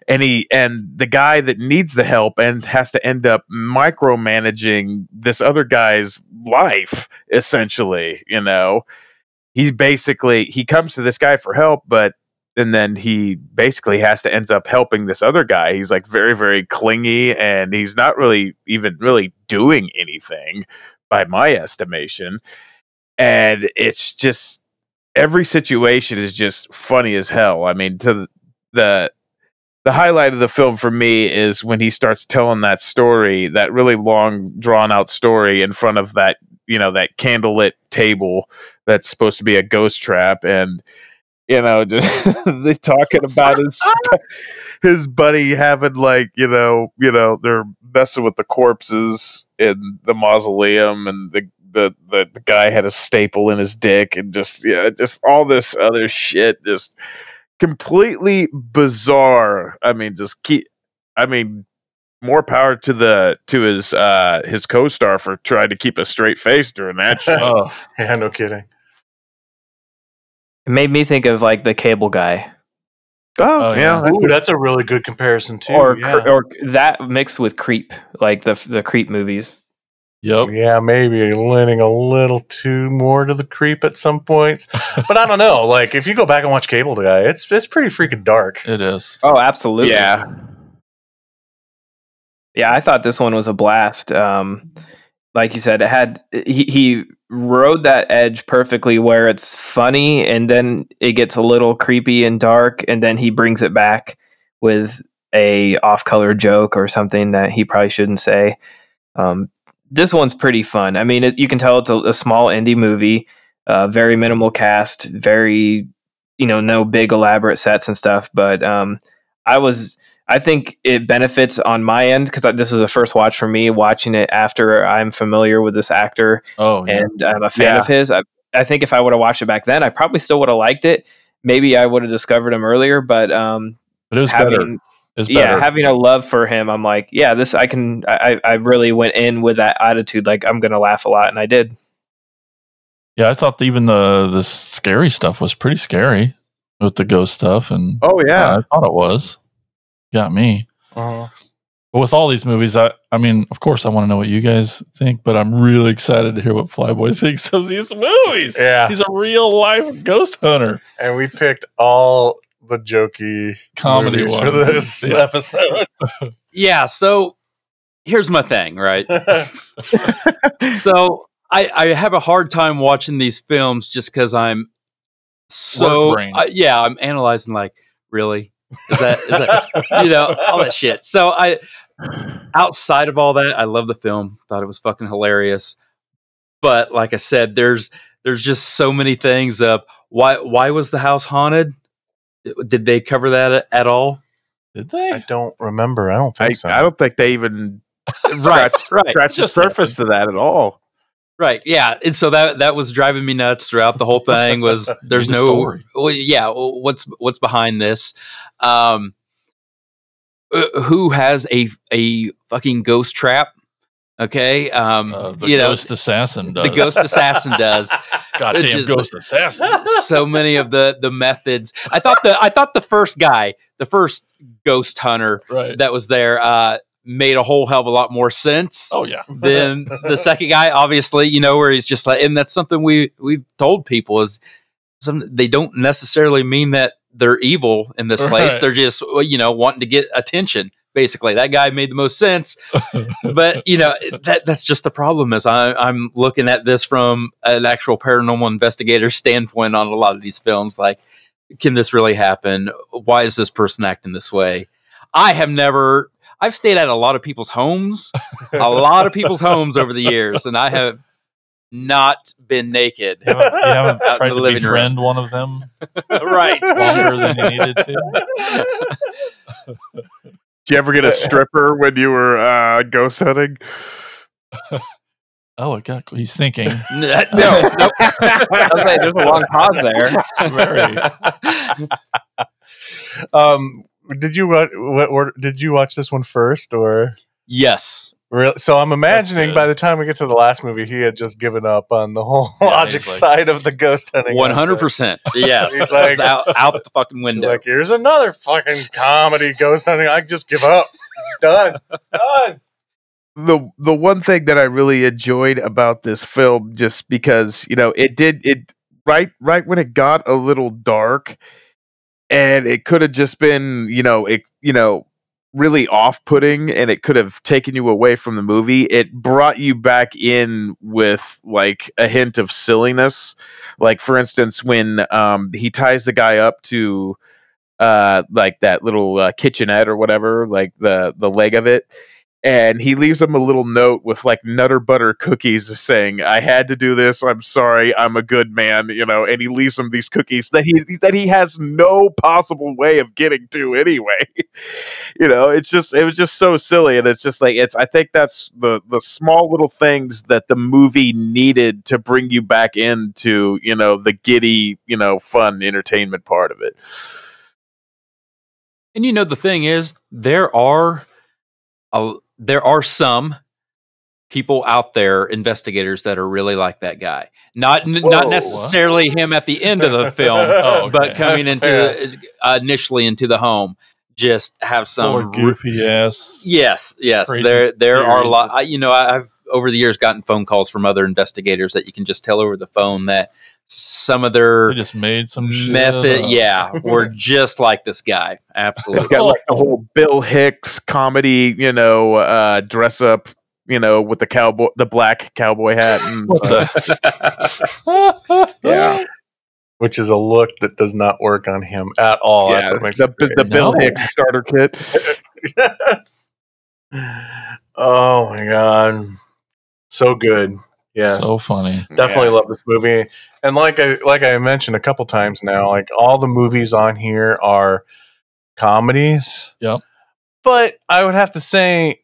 and he and the guy that needs the help and has to end up micromanaging this other guy's life, essentially, you know. He basically he comes to this guy for help, but and then he basically has to ends up helping this other guy. He's like very very clingy, and he's not really even really doing anything by my estimation. And it's just every situation is just funny as hell. I mean, to the- the the highlight of the film for me is when he starts telling that story, that really long drawn out story in front of that, you know, that candlelit table that's supposed to be a ghost trap and you know, just they talking about his his buddy having like you know you know they're messing with the corpses in the mausoleum and the the the, the guy had a staple in his dick and just yeah just all this other shit just completely bizarre i mean just keep i mean more power to the to his uh his co-star for trying to keep a straight face during that show. Oh, Yeah, no kidding. It made me think of like the cable guy. Oh, Oh, yeah, yeah. Ooh, that's a really good comparison too. or yeah. or that mixed with creep, like the the creep movies. yep. yeah, maybe leaning a little too more to the creep at some points, but I don't know. Like if you go back and watch Cable Guy, it's it's pretty freaking dark. It is. Oh, absolutely. yeah Yeah, I thought this one was a blast. Um, like you said, it had he, he rode that edge perfectly where it's funny and then it gets a little creepy and dark, and then he brings it back with a off-color joke or something that he probably shouldn't say. Um, this one's pretty fun. I mean, it, you can tell it's a, a small indie movie, uh, very minimal cast, very you know, no big elaborate sets and stuff. But um, I was I think it benefits on my end because this is a first watch for me. Watching it after I'm familiar with this actor Oh, yeah. and I'm a fan Yeah. of his. I, I think if I would have watched it back then, I probably still would have liked it. Maybe I would have discovered him earlier, but um, but it was better. having It's yeah, having a love for him, I'm like, yeah, this I can. I I really went in with that attitude, like I'm gonna laugh a lot, and I did. yeah, I thought even the the scary stuff was pretty scary with the ghost stuff, and oh yeah I thought it was. Got me. Uh-huh. But with all these movies, I I mean, of course, I want to know what you guys think, but I'm really excited to hear what Flyboy thinks of these movies. Yeah, He's a real life ghost hunter. and we picked all the jokey Comedy movies for this Yeah. episode. Yeah. So here's my thing, right? so I, I have a hard time watching these films just because I'm so Work uh, yeah I'm analyzing like really is that is that you know all that shit. So I outside of all that, I love the film. Thought it was fucking hilarious. But like I said, there's there's just so many things of why why was the house haunted? Did they cover that at, at all? Did they? I don't remember. I don't think I, so. I don't think they even Right, scratched, right. scratched the Just surface to that at all Right. Yeah. And so that that was driving me nuts throughout the whole thing. Was there's no story. well, yeah. What's what's behind this? Um, uh, who has a a fucking ghost trap? Okay. Um, Uh, the you know, ghost assassin does. the ghost assassin does. Goddamn just- ghost assassin. so many of the the methods. I thought the I thought the first guy, the first ghost hunter Right. that was there, uh, made a whole hell of a lot more sense oh yeah. than the second guy. Obviously, you know where he's just like, and that's something we we've told people is some they don't necessarily mean that they're evil in this place. Right. They're just you know wanting to get attention. Basically, that guy made the most sense, but you know that that's just the problem. Is I, I'm looking at this from an actual paranormal investigator standpoint on a lot of these films. Like, can this really happen? Why is this person acting this way? I have never. I've stayed at a lot of people's homes, a lot of people's homes over the years, and I have not been naked. You haven't, you haven't tried to living room. befriend one of them right. longer than you needed to. Did you ever get a stripper when you were uh, ghost hunting? Oh, it got. He's thinking. no, nope. Like, there's a long pause there. Very. um, did you what, what or did you watch this one first or? Yes. Real, so I'm imagining by the time we get to the last movie, he had just given up on the whole Yeah, logic like- side of the ghost hunting. One hundred percent. Yes. He's like- out, out the fucking He's window. like, here's another fucking comedy ghost hunting. I just give up. It's done. done. the the one thing that I really enjoyed about this film, just because you know it did it right right when it got a little dark, and it could have just been you know it you know really off putting, and it could have taken you away from the movie. It brought you back in with like a hint of silliness, like for instance when um he ties the guy up to uh like that little uh, kitchenette or whatever like the the leg of it and he leaves him a little note with like nutter butter cookies saying i had to do this. I'm sorry. I'm a good man you know and he leaves him these cookies that he that he has no possible way of getting to anyway. You know it's just it was just so silly and it's just like it's i think that's the the small little things that the movie needed to bring you back into you know the giddy you know fun entertainment part of it. And you know the thing is, there are a, there are some people out there, investigators that are really like that guy. Not Whoa. not necessarily him at the end of the film, Oh, okay. but coming into uh, initially into the home, just have some Or re- goofy ass. Yes, yes. There there are a lot. I, you know, I've over the years gotten phone calls from other investigators that you can just tell over the phone that some of their They just made some method, up. yeah, were just like this guy. They've Absolutely. got like the whole Bill Hicks comedy, you know, uh, dress up, you know, with the cowboy, the black cowboy hat. And, uh, the? yeah, Which is a look that does not work on him at all. That's yeah, what makes the, it great. the Bill No. Hicks starter kit. oh my god, so good. Yes, So funny. definitely Yeah. love this movie. And like I like I mentioned a couple times now, like all the movies on here are comedies. Yep. But I would have to say,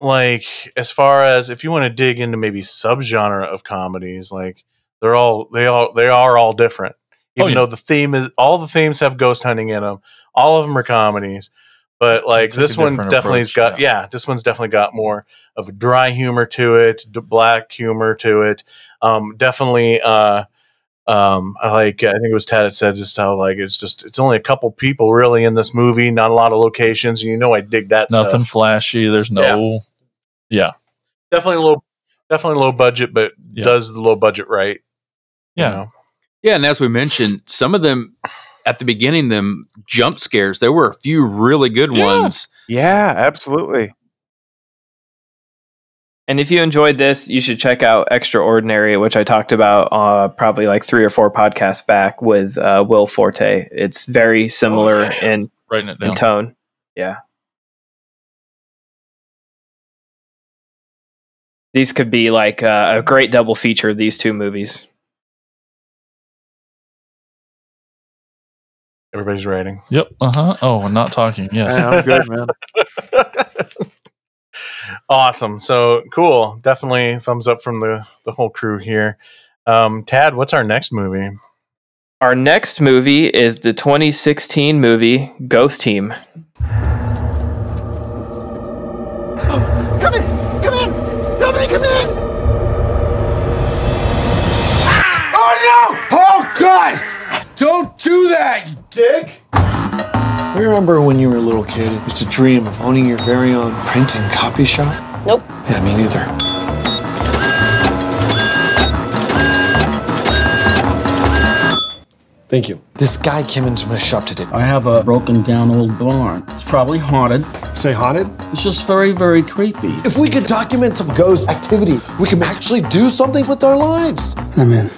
like, as far as if you want to dig into maybe subgenre of comedies, like they're all they all they are all different. Oh, Even yeah. though the theme is all the themes have ghost hunting in them, all of them are comedies. But like Took a this one different definitely's approach, got yeah. this one's definitely got more of a dry humor to it, d- black humor to it. Um, definitely uh um I like I think it was Tad that said just how like it's just it's only a couple people really in this movie, not a lot of locations. And you know I dig that Nothing stuff. flashy. There's no. Yeah. Definitely low definitely low budget, but Yeah. does the low budget right. you Yeah. know? Yeah, and as we mentioned, some of them at the beginning, them jump scares. There were a few really good Yeah. ones. Yeah, absolutely. And if you enjoyed this, you should check out Extraordinary, which I talked about uh, probably like three or four podcasts back with uh, Will Forte. It's very similar in, Writing it in tone. Yeah. These could be like uh, a great double feature of these two movies. Everybody's writing. Yep. Uh huh. Oh, I'm not talking. Yes. Yeah, I'm good, man. Awesome. So cool. Definitely thumbs up from the the whole crew here. Um, Tad, what's our next movie? Our next movie is the 2016 movie Ghost Team. Come in! Come in! Somebody come in! Don't do that, you dick! You remember when you were a little kid, you used to dream of owning your very own print and copy shop? Nope. Yeah, me neither. Thank you. This guy came into my shop today. I have a broken down old barn. It's probably haunted. Say haunted? It's just very, very creepy. If we could document some ghost activity, we can actually do something with our lives. I'm in.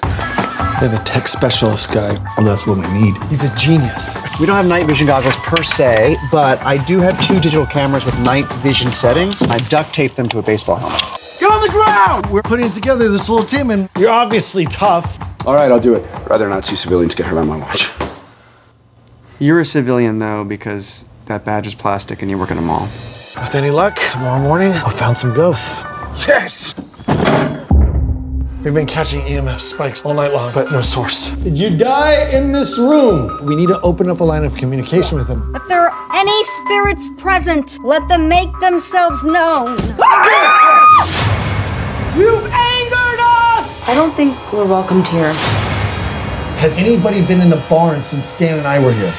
They have a tech specialist guy. Well, that's what we need. He's a genius. We don't have night vision goggles per se, but I do have two digital cameras with night vision settings. I duct tape them to a baseball helmet. Get on the ground! We're putting together this little team, and you're obviously tough. All right, I'll do it. Rather not see civilians get hurt on my watch. You're a civilian though, because that badge is plastic and you work in a mall. With any luck, tomorrow morning, I'll found some ghosts. Yes! We've been catching EMF spikes all night long, but no source. Did you die in this room? We need to open up a line of communication with them. If there are any spirits present, let them make themselves known. You've angered us! I don't think we're welcomed here. Has anybody been in the barn since Stan and I were here?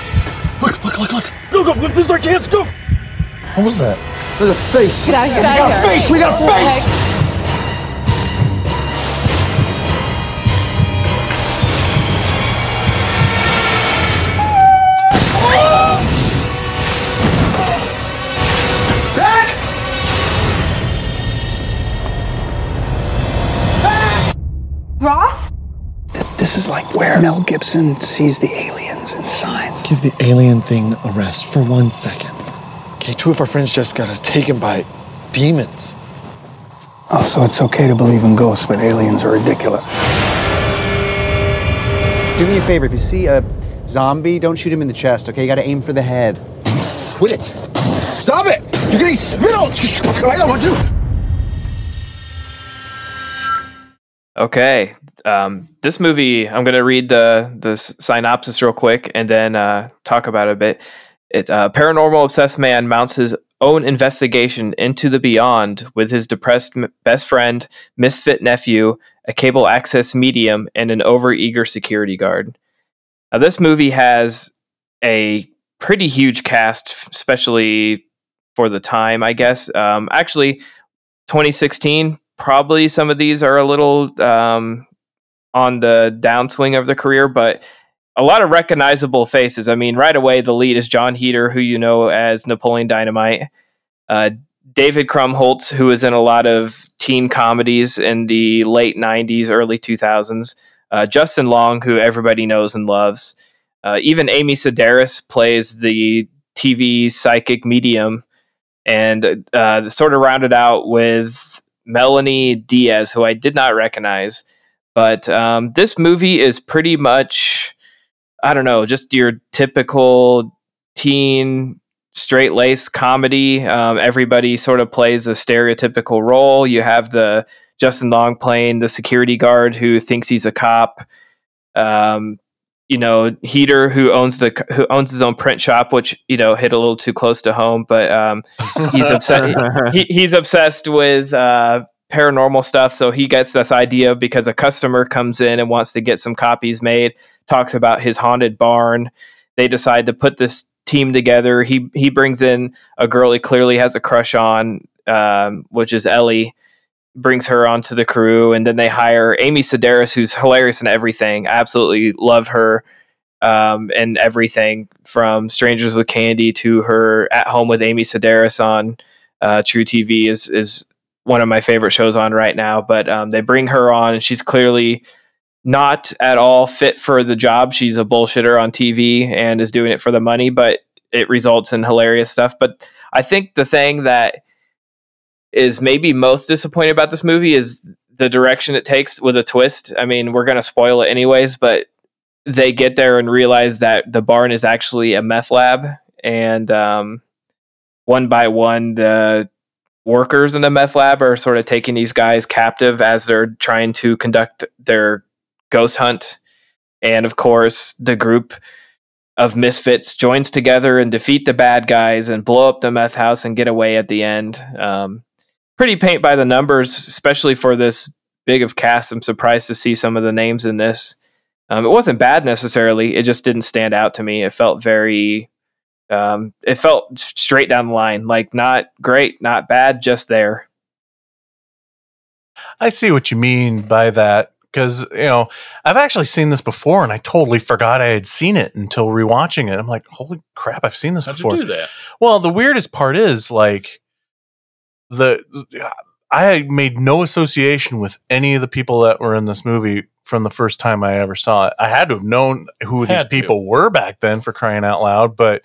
Look, look, look, look. Go, go, look, this is our chance, go! What was that? There's a face. Get out of here. We Get got out a of here. face, we got a What the face! heck? Ross? Where Mel Gibson sees the aliens and signs. Give the alien thing a rest for one second. Okay, two of our friends just got taken by demons. Oh, so it's okay to believe in ghosts, but aliens are ridiculous. Do me a favor, if you see a zombie, don't shoot him in the chest, okay? You gotta aim for the head. Quit it! Stop it! You're getting spit on! I don't want to! Okay. Um, this movie, I'm going to read the the synopsis real quick and then uh, talk about it a bit. It's a paranormal obsessed man mounts his own investigation into the beyond with his depressed m- best friend, misfit nephew, a cable access medium, and an overeager security guard. Now, this movie has a pretty huge cast, especially for the time, I guess. Um, actually, 2016 probably some of these are a little um, on the downswing of the career but a lot of recognizable faces i mean right away the lead is jon heder who you know as napoleon dynamite uh, david krumholtz who is in a lot of teen comedies in the late 90s early 2000s uh, justin long who everybody knows and loves uh, even amy sedaris plays the tv psychic medium and uh, sort of rounded out with Melanie Diaz, who I did not recognize. But um, this movie is pretty much, I don't know, just your typical teen straight lace comedy. Um, everybody sort of plays a stereotypical role. You have the Justin Long playing the security guard who thinks he's a cop. Um, you know, Heder who owns the who owns his own print shop, which you know hit a little too close to home, but um, he's obsessed. he, he's obsessed with uh, paranormal stuff. So he gets this idea because a customer comes in and wants to get some copies made. Talks about his haunted barn. They decide to put this team together. He he brings in a girl he clearly has a crush on, um, which is Ellie. Brings her onto the crew, and then they hire Amy Sedaris, who's hilarious in everything. I absolutely love her um, and everything from Strangers with Candy to her at home with Amy Sedaris on uh, truTV is is one of my favorite shows on right now. But um, they bring her on, and she's clearly not at all fit for the job. She's a bullshitter on TV and is doing it for the money, but it results in hilarious stuff. But I think the thing that is maybe most disappointed about this movie is the direction it takes with a twist. I mean, we're going to spoil it anyways, but they get there and realize that the barn is actually a meth lab and um, one by one the workers in the meth lab are sort of taking these guys captive as they're trying to conduct their ghost hunt. And of course, the group of misfits joins together and defeat the bad guys and blow up the meth house and get away at the end. Um, pretty paint by the numbers, especially for this big of cast. I'm surprised to see some of the names in this. Um, it wasn't bad necessarily. It just didn't stand out to me. It felt very, um, it felt straight down the line, like not great, not bad, just there. I see what you mean by that because you know I've actually seen this before, and I totally forgot I had seen it until rewatching it. I'm like, holy crap, I've seen this How'd before. you do that? Well, the weirdest part is like the I made no association with any of the people that were in this movie from the first time I ever saw it. I had to have known who these Had to. people were back then for crying out loud, but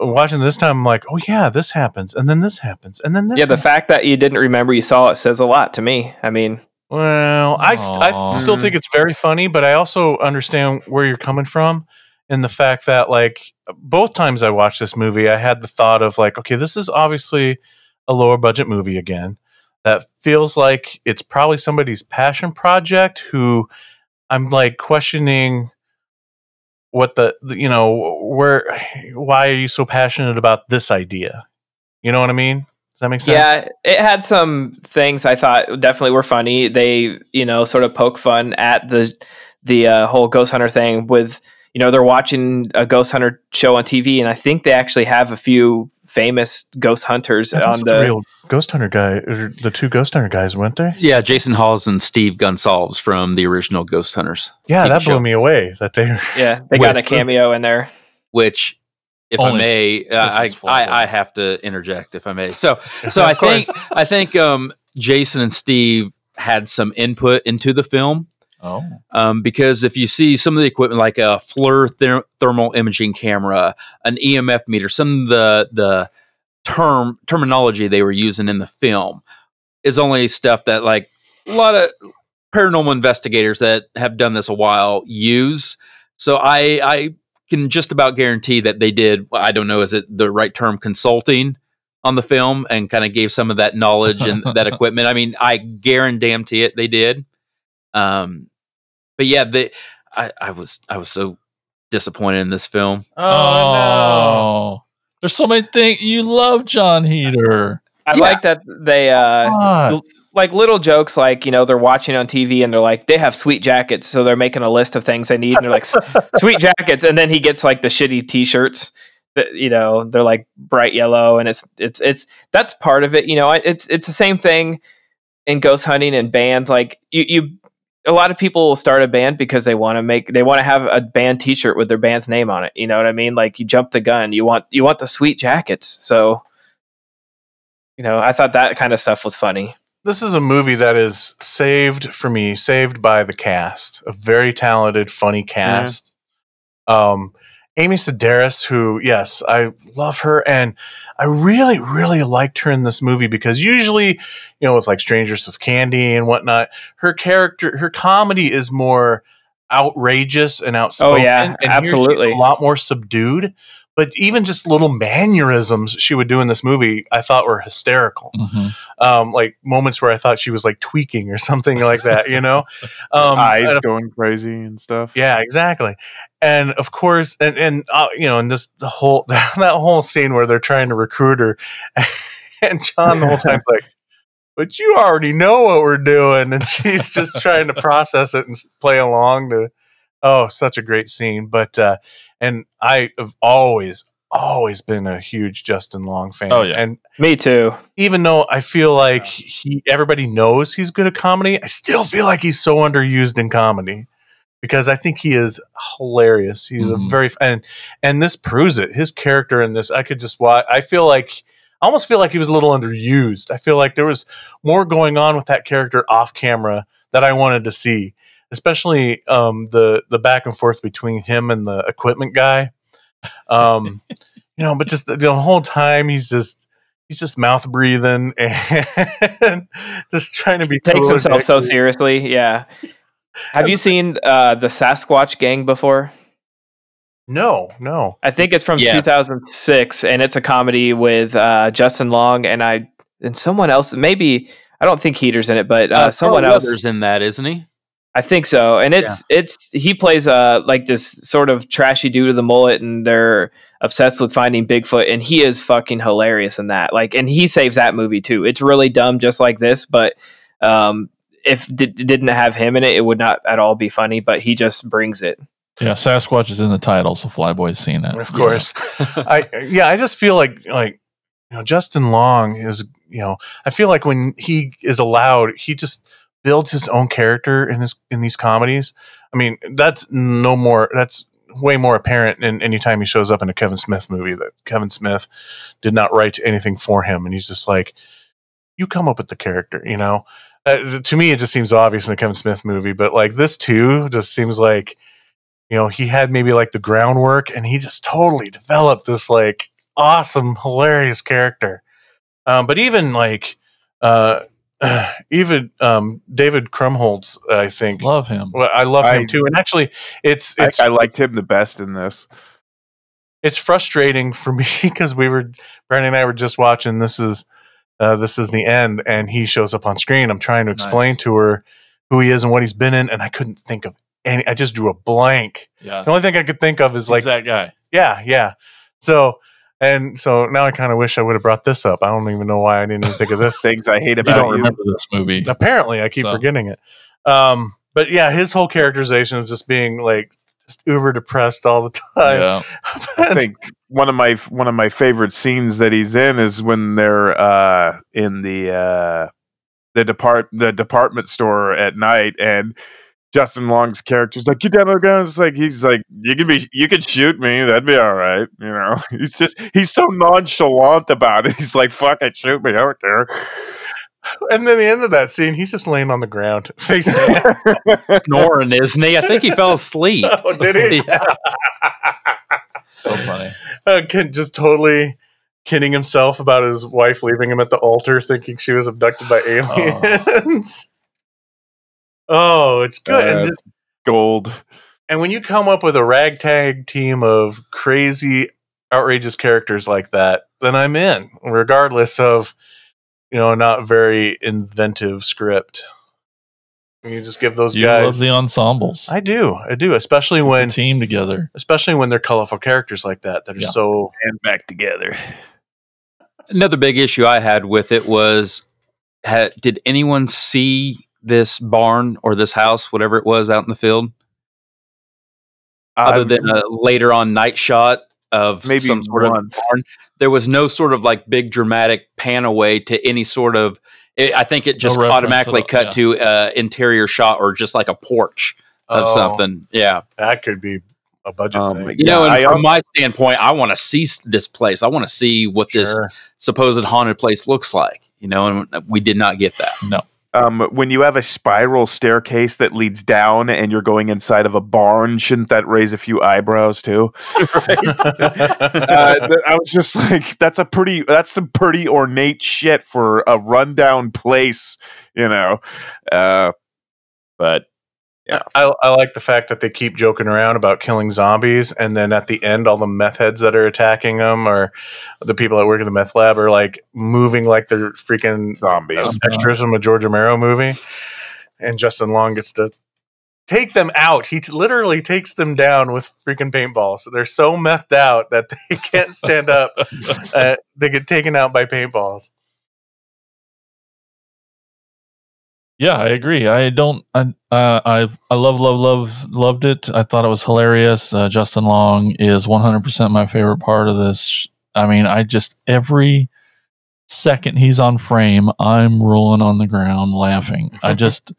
watching this time I'm like, "Oh yeah, this happens and then this happens and then this." yeah, the fact that you didn't remember you saw it says a lot to me. I mean, Well, I, st- I still think it's very funny, but I also understand where you're coming from in the fact that, like, both times I watched this movie, I had the thought of, like, okay, this is obviously a lower budget movie again that feels like it's probably somebody's passion project who I'm like questioning what the, the you know, where, why are you so passionate about this idea? You know what I mean? Does that make sense? Yeah, it had some things I thought definitely were funny. They, you know, sort of poke fun at the the uh, whole ghost hunter thing with, you know, they're watching a ghost hunter show on TV, and I think they actually have a few famous ghost hunters That on the the. real Ghost Hunter guy, or the two Ghost Hunter guys, weren't they? Yeah, Jason Hawes and Steve Gonsalves from the original Ghost Hunters. Yeah, TV that blew me away. That they Yeah, they got a cameo in there. Which, if Only I may, uh, I. I I have to interject if I may. So so I think. I think um, Jason and Steve had some input into the film. Oh, um, because if you see some of the equipment like a FLIR ther- thermal imaging camera, an EMF meter, some of the the term terminology they were using in the film is only stuff that like a lot of paranormal investigators that have done this a while use. So I I can just about guarantee that they did I don't know is it the right term consulting on the film and kind of gave some of that knowledge and that equipment. I mean, I guarantee it they did. Um, but yeah, they, I, I was I was so disappointed in this film. oh, no. there's so many things you love, Jon Heder. I Yeah. like that they uh God. like little jokes like you know they're watching on TV and they're like they have sweet jackets so they're making a list of things they need and they're like sweet jackets and then he gets like the shitty t-shirts that you know they're like bright yellow and it's it's it's that's part of it you know it's it's the same thing in ghost hunting and bands like you you a lot of people will start a band because they want to make they want to have a band t-shirt with their band's name on it you know what I mean like you jump the gun you want you want the sweet jackets so you know, I thought that kind of stuff was funny. this is a movie that is saved for me, saved by the cast, a very talented, funny cast. Um, Amy Sedaris, who, yes, I love her, and I really, really liked her in this movie because usually, you know, with like Strangers with Candy and whatnot, her character, her comedy is more outrageous and outspoken. Oh, yeah, and absolutely. a lot more subdued. But even just little mannerisms she would do in this movie, I thought were hysterical Mhm. um, like moments where I thought she was like tweaking or something like that, you know? Um, Eyes and- going crazy and stuff. yeah, exactly. And of course, and, and, uh, you know, and just the whole, that whole scene where they're trying to recruit her and John the whole time's like, but you already know what we're doing. And she's just trying to process it and play along to, oh, such a great scene. But, uh, and I have always, always been a huge Justin Long fan. Oh, yeah. And Me too. even though I feel like he everybody knows he's good at comedy, I still feel like he's so underused in comedy because I think he is hilarious. He's Mhm. a very and and this proves it. His character in this, I could just watch. I feel like I almost feel like he was a little underused. I feel like there was more going on with that character off camera that I wanted to see, especially um, the the back and forth between him and the equipment guy. Um, you know, but just the, the whole time he's just he's just mouth breathing and just trying to be Takes cool himself so seriously. Yeah. Have you seen uh, the Sasquatch Gang before? No, no. I think it's from Yes. 2006, and it's a comedy with uh, Justin Long, and I and someone else. Maybe I don't think Heder's in it, but uh, Uh, someone Carl else. is in that, isn't he? I think so. And it's it's he plays uh like this sort of trashy dude with the mullet and they're obsessed with finding Bigfoot and he is fucking hilarious in that. Like and he saves that movie too. It's really dumb just like this, but um if did, didn't have him in it, it would not at all be funny, but he just brings it. Yeah, Sasquatch is in the title, so Flyboy's seen it. Of course. I yeah, I just feel like like you know Justin Long is you know I feel like when he is allowed, he just builds his own character in this in these comedies. I mean, that's no more that's way more apparent in any time he shows up in a Kevin Smith movie that Kevin Smith did not write anything for him and he's just like you come up with the character, you know. Uh, to me it just seems obvious in a Kevin Smith movie, but like this too just seems like you know, he had maybe like the groundwork and he just totally developed this like awesome, hilarious character. Um, but even like, uh, even um, David Krumholtz, I think, love him. Well, I love I- him too. And actually, it's I, it's I liked him the best in this. it's frustrating for me because we were Brandon and I were just watching. This is uh, this is the end, and he shows up on screen. I'm trying to explain Nice. to her who he is and what he's been in, and I couldn't think of any. I just drew a blank. Yeah. The only thing I could think of is He's like that guy. yeah, yeah. So and so now I kind of wish I would have brought this up. I don't even know why I didn't even think of this. Things I hate about You about don't you. remember this movie. Apparently, I keep So. forgetting it. Um, but yeah, his whole characterization of just being like just uber depressed all the time. Yeah. I think one of my one of my favorite scenes that he's in is when they're uh, in the uh, the depart the department store at night and Justin Long's character's like, "You got no guns?" Like he's like, "You can be, you can shoot me. That'd be all right." You know, he's just he's so nonchalant about it. He's like, "Fuck it, shoot me. I don't care." And then the end of that scene, he's just laying on the ground, facing. Snoring, isn't he? I think he fell asleep. oh, did he? yeah. So funny. uh, kid just totally kidding himself about his wife leaving him at the altar, thinking she was abducted by aliens. Oh, it's good. Uh, and, just, Gold. and when you come up with a ragtag team of crazy, outrageous characters like that, then I'm in, regardless of you know, not very inventive script. And you just give those You love guys the ensembles. I do. I do, especially when team together. especially when they're colorful characters like that that are Yeah. so And back together. Another big issue I had with it was ha, did anyone see this barn or this house, whatever it was, out in the field? Other Um, than a later on night shot of Maybe some sort once. of barn, there was no sort of like big dramatic pan away to any sort of. It, I think it just reference automatically cut yeah. to uh, interior shot or just like a porch of Oh. something. Yeah, that could be a budget Um, thing. you know, and I from al- my standpoint, I want to see this place. I want to see what this supposed haunted place looks like. You know, and we did not get that. No. Um, when you have a spiral staircase that leads down and you're going inside of a barn, shouldn't that raise a few eyebrows too? uh, I was just like, that's a pretty, that's some pretty ornate shit for a rundown place, you know. Uh, but I, I like the fact that they keep joking around about killing zombies, and then at the end, all the meth heads that are attacking them, or the people that work in the meth lab, are like moving like they're freaking zombies. uh, extras from a George Romero movie. And Justin Long gets to take them out. He t- literally takes them down with freaking paintballs. They're so methed out that they can't stand up. uh, they get taken out by paintballs. Yeah, I agree. I don't. I uh, I I love love love loved it. I thought it was hilarious. Uh, Justin Long is one hundred percent my favorite part of this. I mean, I just every second he's on frame, I'm rolling on the ground laughing. I just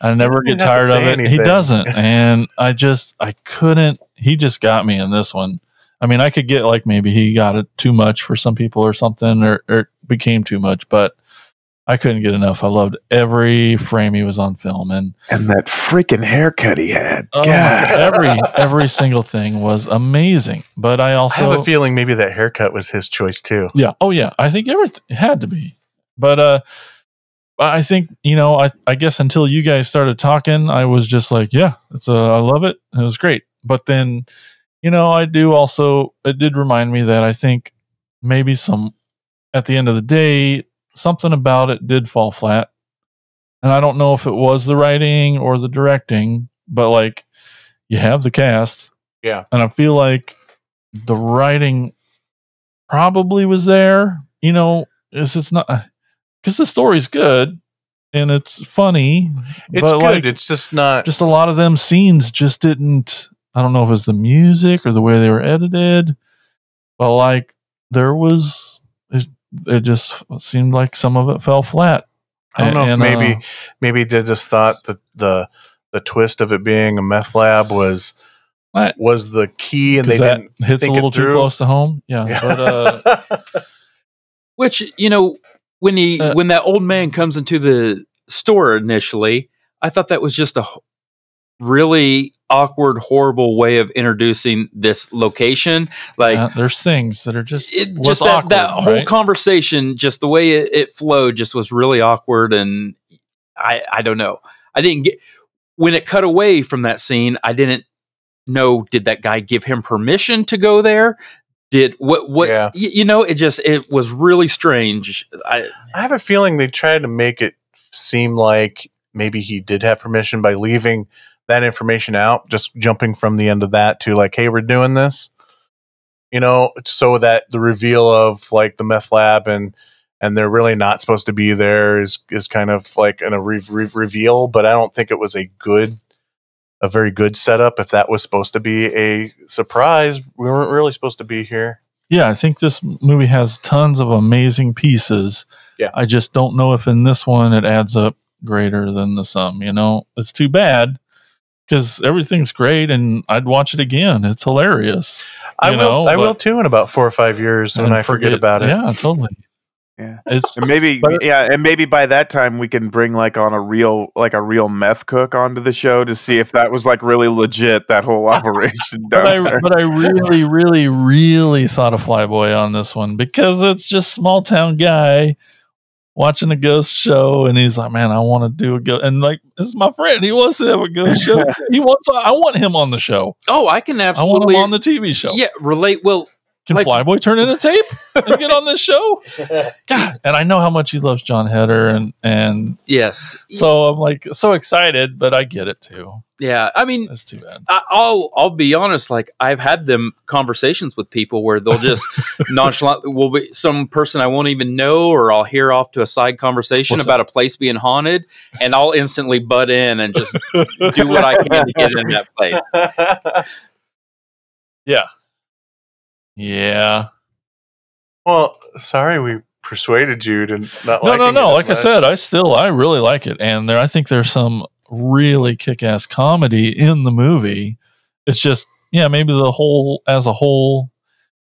I never get even have to tired of it. He doesn't, and I just I couldn't. He just got me in this one. I mean, I could get like maybe he got it too much for some people or something, or, or it became too much, but I couldn't get enough. I loved every frame he was on film, and and that freaking haircut he had. oh, God. every every single thing was amazing. But I also I have a feeling maybe that haircut was his choice too. yeah, oh yeah, I think everything it had to be. But uh, I think you know, I I guess until you guys started talking, I was just like, yeah, it's uh, I love it. It was great. But then, you know, I do also it did remind me that I think maybe some at the end of the day, something about it did fall flat. And I don't know if it was the writing or the directing, but like you have the cast. Yeah. And I feel like the writing probably was there. You know, it's it's not because the story's good and it's funny. It's good. like, it's just not. just a lot of them scenes just didn't i don't know if it was the music or the way they were edited but like there was it, it just seemed like some of it fell flat. I don't know And, if maybe uh, maybe they just thought that the the twist of it being a meth lab was Right. was the key, and they didn't hits a little it too close to home? Yeah, but uh Which you know, when he Uh, when that old man comes into the store initially, I thought that was just a h- really awkward, horrible way of introducing this location. Like yeah, there's things that are just it, just that, awkward, that whole right? conversation, just the way it, it flowed, just was really awkward, and I I don't know. I didn't get when it cut away from that scene. I didn't know. Did that guy give him permission to go there? Did what? What? Yeah. y- you know, it just it was really strange. I I have a feeling they tried to make it seem like maybe he did have permission by leaving that information out, just jumping from the end of that to like, hey, we're doing this. You know, so that the reveal of like the meth lab and and they're really not supposed to be there is is kind of like an, a re- re- reveal, but I don't think it was a good a very good setup if that was supposed to be a surprise. We weren't really supposed to be here. yeah i think this movie has tons of amazing pieces Yeah. i just don't know if in this one it adds up greater than the sum you know it's too bad because everything's great and i'd watch it again it's hilarious I will know, I will too in about four or five years when I forget, about it. yeah totally Yeah. it's And maybe yeah, and maybe by that time we can bring like on a real like a real meth cook onto the show to see if that was like really legit that whole operation but I, but I really, really, really thought of Flyboy on this one because it's just small town guy watching a ghost show, and he's like, "Man, I want to do a ghost." And like, this is my friend; he wants to have a ghost show. he wants. I want him on the show. oh, I can absolutely. I want him on the TV show. yeah relate. Well, Can like- Flyboy turn in a tape and get on this show? God, and I know how much he loves Jon Heder, and and yes, so I'm like so excited, but I get it too. yeah. I mean, That's too bad. I, I'll I'll be honest. Like I've had them conversations with people where they'll just nonchalant will be some person I won't even know, or I'll hear off to a side conversation What's about a place being haunted, and I'll instantly butt in and just do what I can to get in that place. Yeah, yeah. Well, sorry we persuaded you to not no, no, no. No. Like I said, I still I really like it, and there I think there's some really kick-ass comedy in the movie. It's just yeah, maybe the whole as a whole,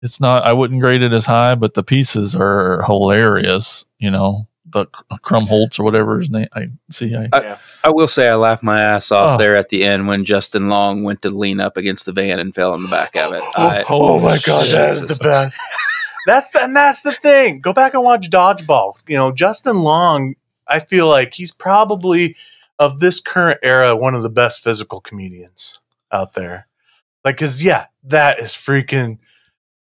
it's not. I wouldn't grade it as high, but the pieces are hilarious. You know, the Krumholtz or whatever his name. I see. I, I, I will say I laughed my ass off Oh. there at the end when Justin Long went to lean up against the van and fell in the back of it. I, oh, oh my god, that is the best. That's and that's the thing. Go back and watch Dodgeball. You know, Justin Long. I feel like he's probably of this current era one of the best physical comedians out there. Like, cause yeah, that is freaking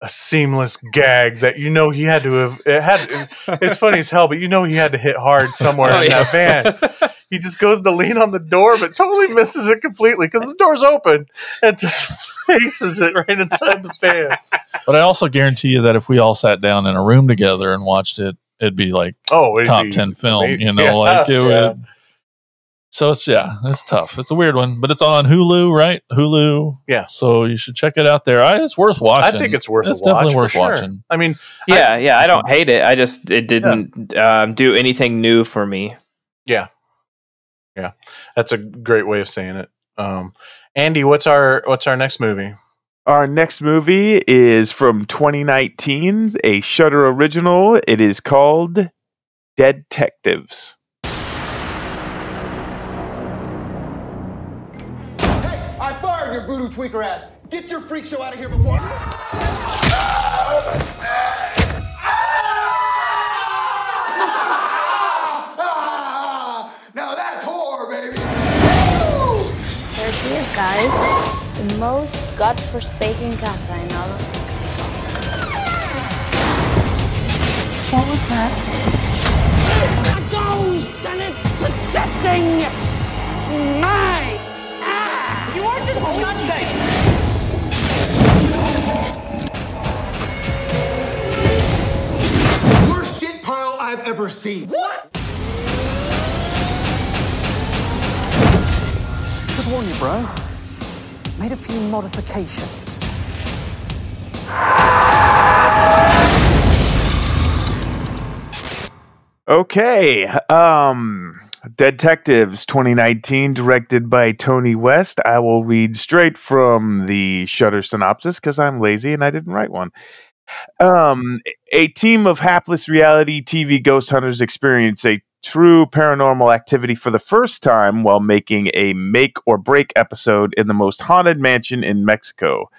a seamless gag that you know he had to have. It had. It's funny as hell, but you know he had to hit hard somewhere Oh, in yeah. that van. He just goes to lean on the door, but totally misses it completely because the door's open and just faces it right inside the van. but I also guarantee you that if we all sat down in a room together and watched it, it'd be like Oh, it'd top be ten film. amazing. You know, Yeah, like it yeah. would. So it's yeah, it's tough. It's a weird one, but it's on Hulu, right? Hulu. Yeah. So you should check it out there. I, it's worth watching. I think it's worth It's a watch. definitely for worth sure. watching. I mean, Yeah, yeah, I don't hate it. I just it didn't um, do anything new for me. yeah, yeah, that's a great way of saying it. Um, Andy, what's our what's our next movie? Our next movie is from 2019, a Shudder original. It is called Dead Detectives. Voodoo tweaker ass. Get your freak show out of here before. Now that's horror, baby. There she is, guys. The most godforsaken casa in all of Mexico. What was that? busting my ass. You are disgusting. Worst shit pile I've ever seen. What? Should warn you, bro. Made a few modifications. Okay. Um Detectives 2019 directed by Tony West. I will read straight from the Shudder synopsis cuz I'm lazy and I didn't write one. Um a team of hapless reality TV ghost hunters experience a true paranormal activity for the first time while making a make or break episode in the most haunted mansion in Mexico.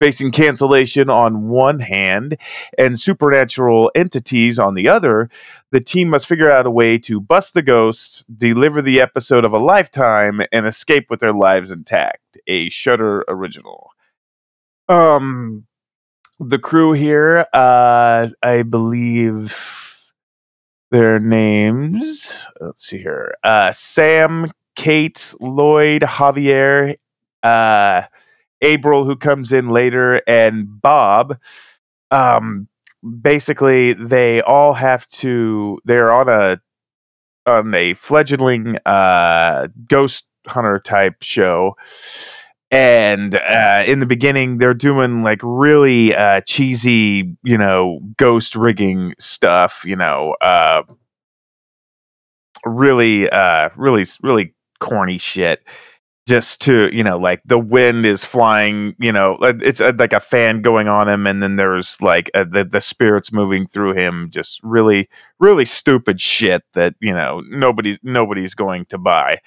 Facing cancellation on one hand and supernatural entities on the other, the team must figure out a way to bust the ghosts, deliver the episode of a lifetime, and escape with their lives intact. A Shudder original. Um, the crew here, uh, I believe their names. Let's see here. Uh, Sam, Kate, Lloyd, Javier, uh, April, who comes in later, and Bob. Um, basically, they all have to. They're on a on a fledgling uh, ghost hunter type show. And uh, in the beginning, they're doing like really uh, cheesy, you know, ghost rigging stuff. You know, uh, really, uh, really, really corny shit just to you know like the wind is flying you know it's uh, like a fan going on him and then there's like uh the, the spirits moving through him just really really stupid shit that you know nobody's nobody's going to buy.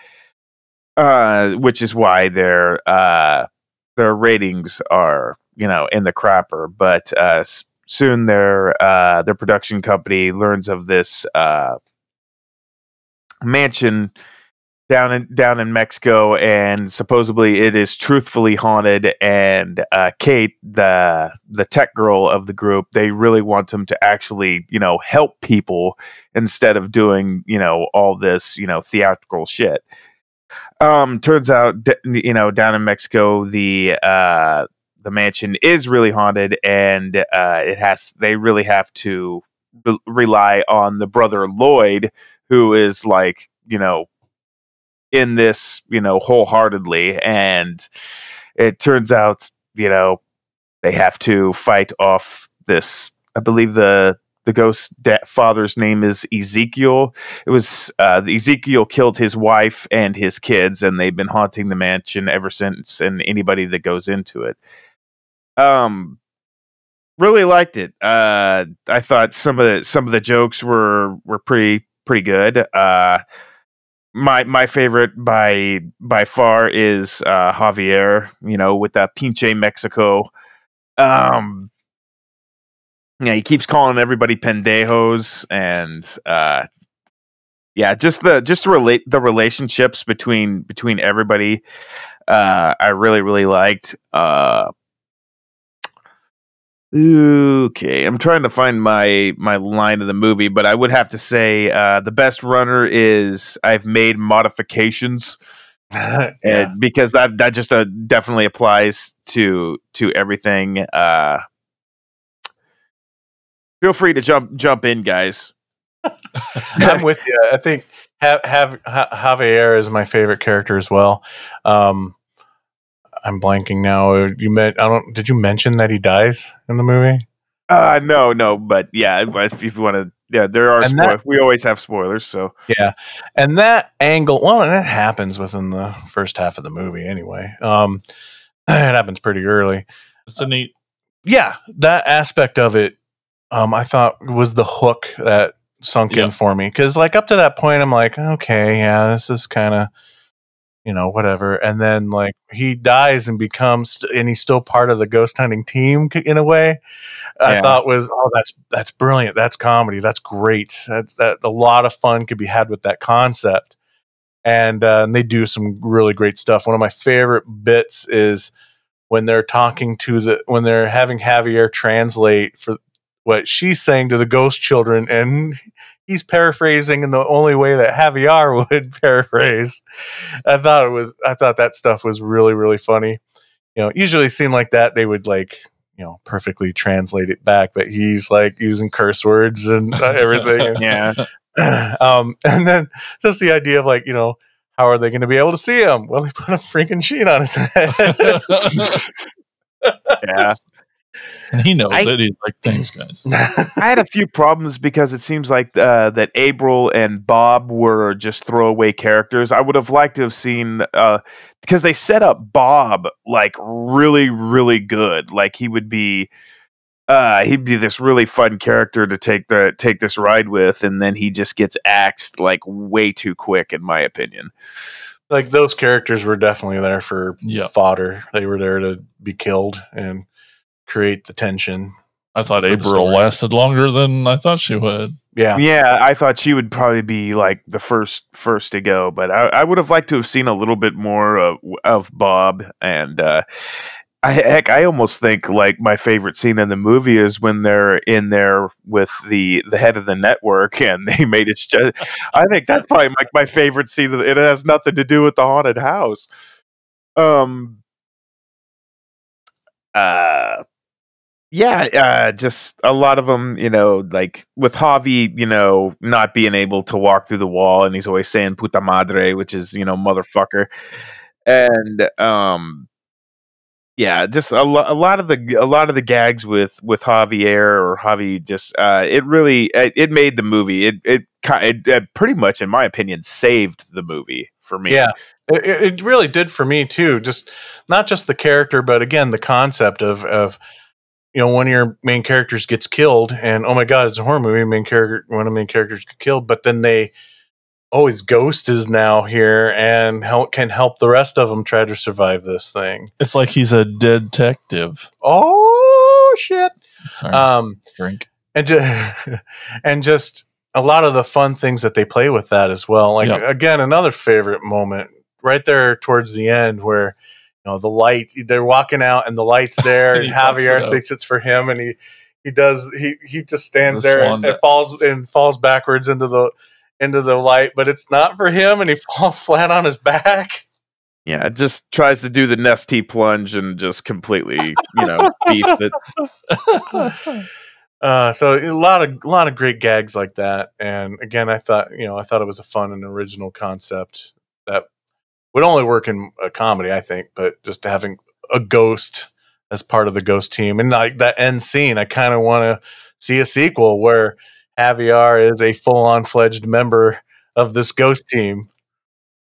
Uh which is why their uh their ratings are you know in the crapper. But uh soon their uh their production company learns of this uh mansion down in down in Mexico, and supposedly it is truthfully haunted. And uh, Kate, the the tech girl of the group, they really want them to actually, you know, help people instead of doing, you know, all this, you know, theatrical shit. Um, turns out, you know, down in Mexico, the uh, the mansion is really haunted, and uh, it has they really have to re- rely on the brother Lloyd, who is like, you know, in this, you know, wholeheartedly. And it turns out, you know, they have to fight off this. I believe the the ghost da- father's name is Ezekiel. It was uh, Ezekiel killed his wife and his kids, and they've been haunting the mansion ever since. And anybody that goes into it, um, really liked it. Uh, I thought some of the some of the jokes were were pretty pretty good. Uh, my my favorite by by far is uh, Javier. You know, with that Pinche Mexico. Um, yeah, he keeps calling everybody pendejos, and uh, yeah, just the just relate the relationships between between everybody. Uh, I really really liked. Uh, Okay, I'm trying to find my my line of the movie, but I would have to say uh, the best runner is I've made modifications, and because that that just uh, definitely applies to to everything. Uh, feel free to jump jump in, guys. I'm with you. I think have, have ha- Javier is my favorite character as well. Um, I'm blanking now. You met? I don't. Did you mention that he dies in the movie? Uh no, no, but yeah, but if, if you want to, yeah, there are. And Spoil- that- we always have spoilers, so Yeah, and that angle. Well, and that happens within the first half of the movie anyway. Um, it happens pretty early. It's a neat. Yeah, that aspect of it, um, I thought was the hook that sunk in for me because, like, up to that point, I'm like, okay, yeah, this is kind of, you know, whatever. And then like he dies and becomes, and he's still part of the ghost hunting team in a way. I Yeah. thought was, oh, that's that's brilliant. That's comedy. That's great. That's that a lot of fun could be had with that concept. And, uh, and they do some really great stuff. One of my favorite bits is when they're talking to the when they're having Javier translate for what she's saying to the ghost children, and he's paraphrasing in the only way that Javier would paraphrase. I thought it was, I thought that stuff was really, really funny. You know, usually a scene like that, they would like, you know, perfectly translate it back, but he's like using curse words and uh, everything. yeah. um, and then just the idea of like, you know, how are they going to be able to see him? Well, they put a freaking sheet on his head. yeah. And he knows I- it. He's like, thanks, guys. I had a few problems because it seems like uh, that April and Bob were just throwaway characters. I would have liked to have seen uh, because they set up Bob like really, really good. Like he would be, uh, he'd be this really fun character to take the take this ride with, and then he just gets axed like way too quick, in my opinion. like those characters were definitely there for fodder. They were there to be killed and create the tension. I thought April lasted longer than I thought she would. Yeah. Yeah, I thought she would probably be like the first first to go, but I, I would have liked to have seen a little bit more of, of Bob. And uh, I, heck, I almost think like my favorite scene in the movie is when they're in there with the the head of the network, and they made it. Just, I think that's probably like my favorite scene. It has nothing to do with the haunted house. Um. Uh yeah, uh, just a lot of them, you know, like with Javi, you know, not being able to walk through the wall, and he's always saying "puta madre," which is you know motherfucker, and um, yeah, just a, lo- a lot of the a lot of the gags with with Javier or Javi, just uh, it really it, it made the movie. It it, it it pretty much, in my opinion, saved the movie for me. Yeah, it, it it really did for me too. Just not just the character, but again the concept of of you know one of your main characters gets killed, and oh my god, it's a horror movie. Main character, one of the main characters get killed, but then they oh his ghost is now here and help, can help the rest of them try to survive this thing. It's like he's a detective. Oh shit! Sorry. Um, drink. and just and just a lot of the fun things that they play with that as well. Like Yep. again, another favorite moment right there towards the end where know the light they're walking out and the light's there And and fucks it Javier thinks it's for him and he he does he he just stands The there and, and falls and falls backwards into the into the light, but it's not for him and he falls flat on his back. Yeah, it just tries to do the Nestea plunge and just completely, you know, beefs it. Uh, so a lot of a lot of great gags like that, and again, I thought you know I thought it was a fun and original concept that would only work in a comedy, I think. But just having a ghost as part of the ghost team, and like that end scene, I kind of want to see a sequel where Javier is a full on fledged member of this ghost team.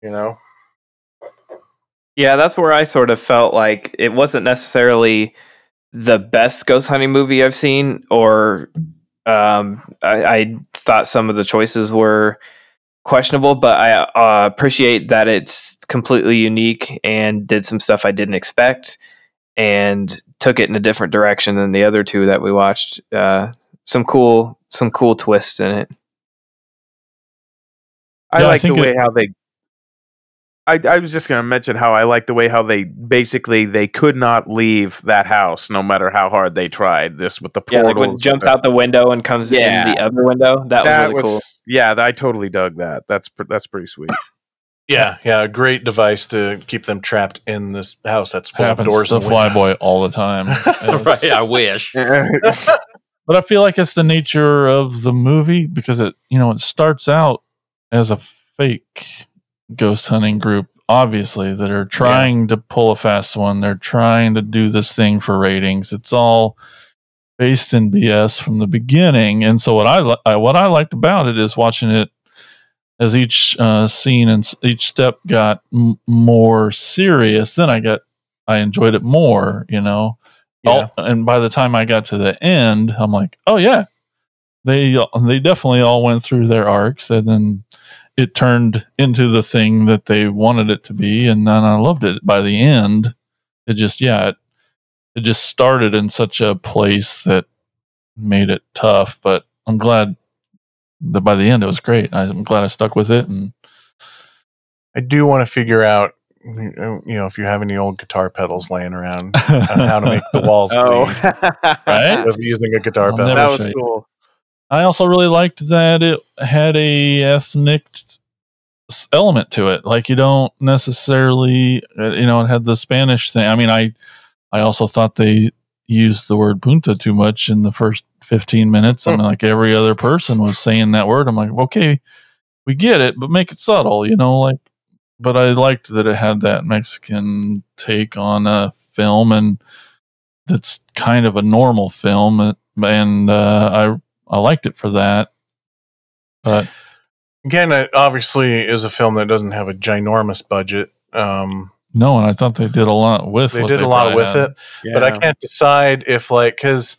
You know, Yeah, that's where I sort of felt like it wasn't necessarily the best ghost hunting movie I've seen, or um, I, I thought some of the choices were questionable, but I uh, appreciate that it's completely unique and did some stuff I didn't expect and took it in a different direction than the other two that we watched. Uh, some cool, some cool twists in it. I Yeah, I like the way it- how they. I, I was just going to mention how I like the way how they basically they could not leave that house no matter how hard they tried. This with the Yeah, portals, like when jumps out the window and comes Yeah. in the other window. That, was really cool. Yeah, I totally dug that. That's pr- that's pretty sweet. yeah, yeah, a great device to keep them trapped in this house that's full of Happens doors to and. Flyboy all the time. right. I wish. but I feel like it's the nature of the movie because it, you know, it starts out as a fake ghost hunting group, obviously, that are trying to pull a fast one. They're trying to do this thing for ratings. It's all based in BS from the beginning. And so what I, li- I what I liked about it is watching it as each uh, scene and each step got m- more serious. Then I got I enjoyed it more. You know. Yeah. And by the time I got to the end, I'm like, oh yeah, they they definitely all went through their arcs, and then it turned into the thing that they wanted it to be, and then I loved it. By the end, it just yeah, it, it just started in such a place that made it tough. But I'm glad that by the end it was great. I'm glad I stuck with it, and I do want to figure out you know, if you have any old guitar pedals laying around, how to make the walls Oh. bleed Right? with using a guitar I'll pedal that was show you. cool. I also really liked that it had a ethnic element to it. Like you don't necessarily, uh, you know, it had the Spanish thing. I mean, I, I also thought they used the word punta too much in the first 15 minutes. I mean, like every other person was saying that word. I'm like, okay, we get it, but make it subtle, you know, like, but I liked that it had that Mexican take on a film and that's kind of a normal film. uh, And, uh, I, I liked it for that. But Again, it obviously is a film that doesn't have a ginormous budget. Um, no, and I thought they did a lot with it. they what did a lot with had. it, but I can't decide if like because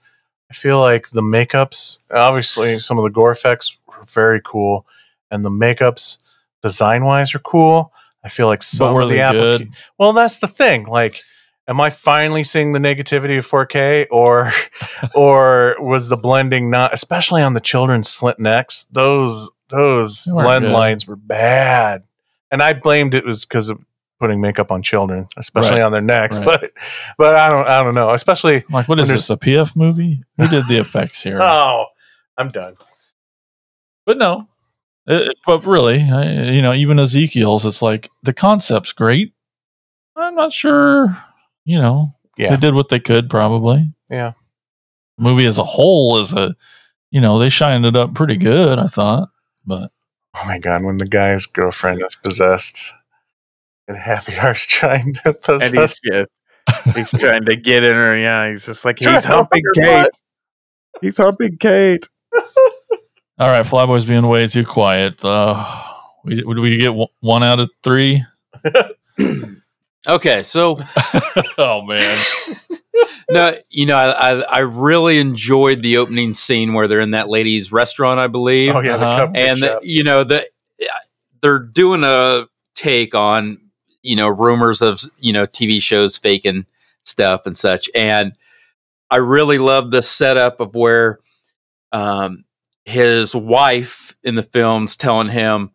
I feel like the makeups, obviously, some of the gore effects were very cool, and the makeups design wise are cool. I feel like some were of the they applica- good? Well, that's the thing. Like, am I finally seeing the negativity of 4K, or or was the blending not, especially on the children's slit necks? Those those blend good. lines were bad, and I blamed it was because of putting makeup on children, especially Right. on their necks. Right. But but I don't I don't know. Especially I'm like, what is this? A PF movie? Who did the effects here? oh, I'm done. but no, It- but really, I, you know, even Ezekiel's, it's like the concept's great. I'm not sure, you know, Yeah. they did what they could probably. Yeah. The movie as a whole is a, you know, they shined it up pretty good, I thought. But Oh my god, when the guy's girlfriend is possessed, and Happy Hour's trying to And he's possess. just, he's trying to get in her. Yeah, he's just like he's to hump humping Kate. butt. He's humping Kate. all right, Flyboy's being way too quiet. Uh, we, would we get one- one out of three? Okay, so oh man, no, you know, I, I I really enjoyed the opening scene where they're in that lady's restaurant, I believe. Oh yeah, Uh-huh. cupcake and the, you know the they're doing a take on you know rumors of you know TV shows faking stuff and such, and I really love the setup of where um, his wife in the film's telling him,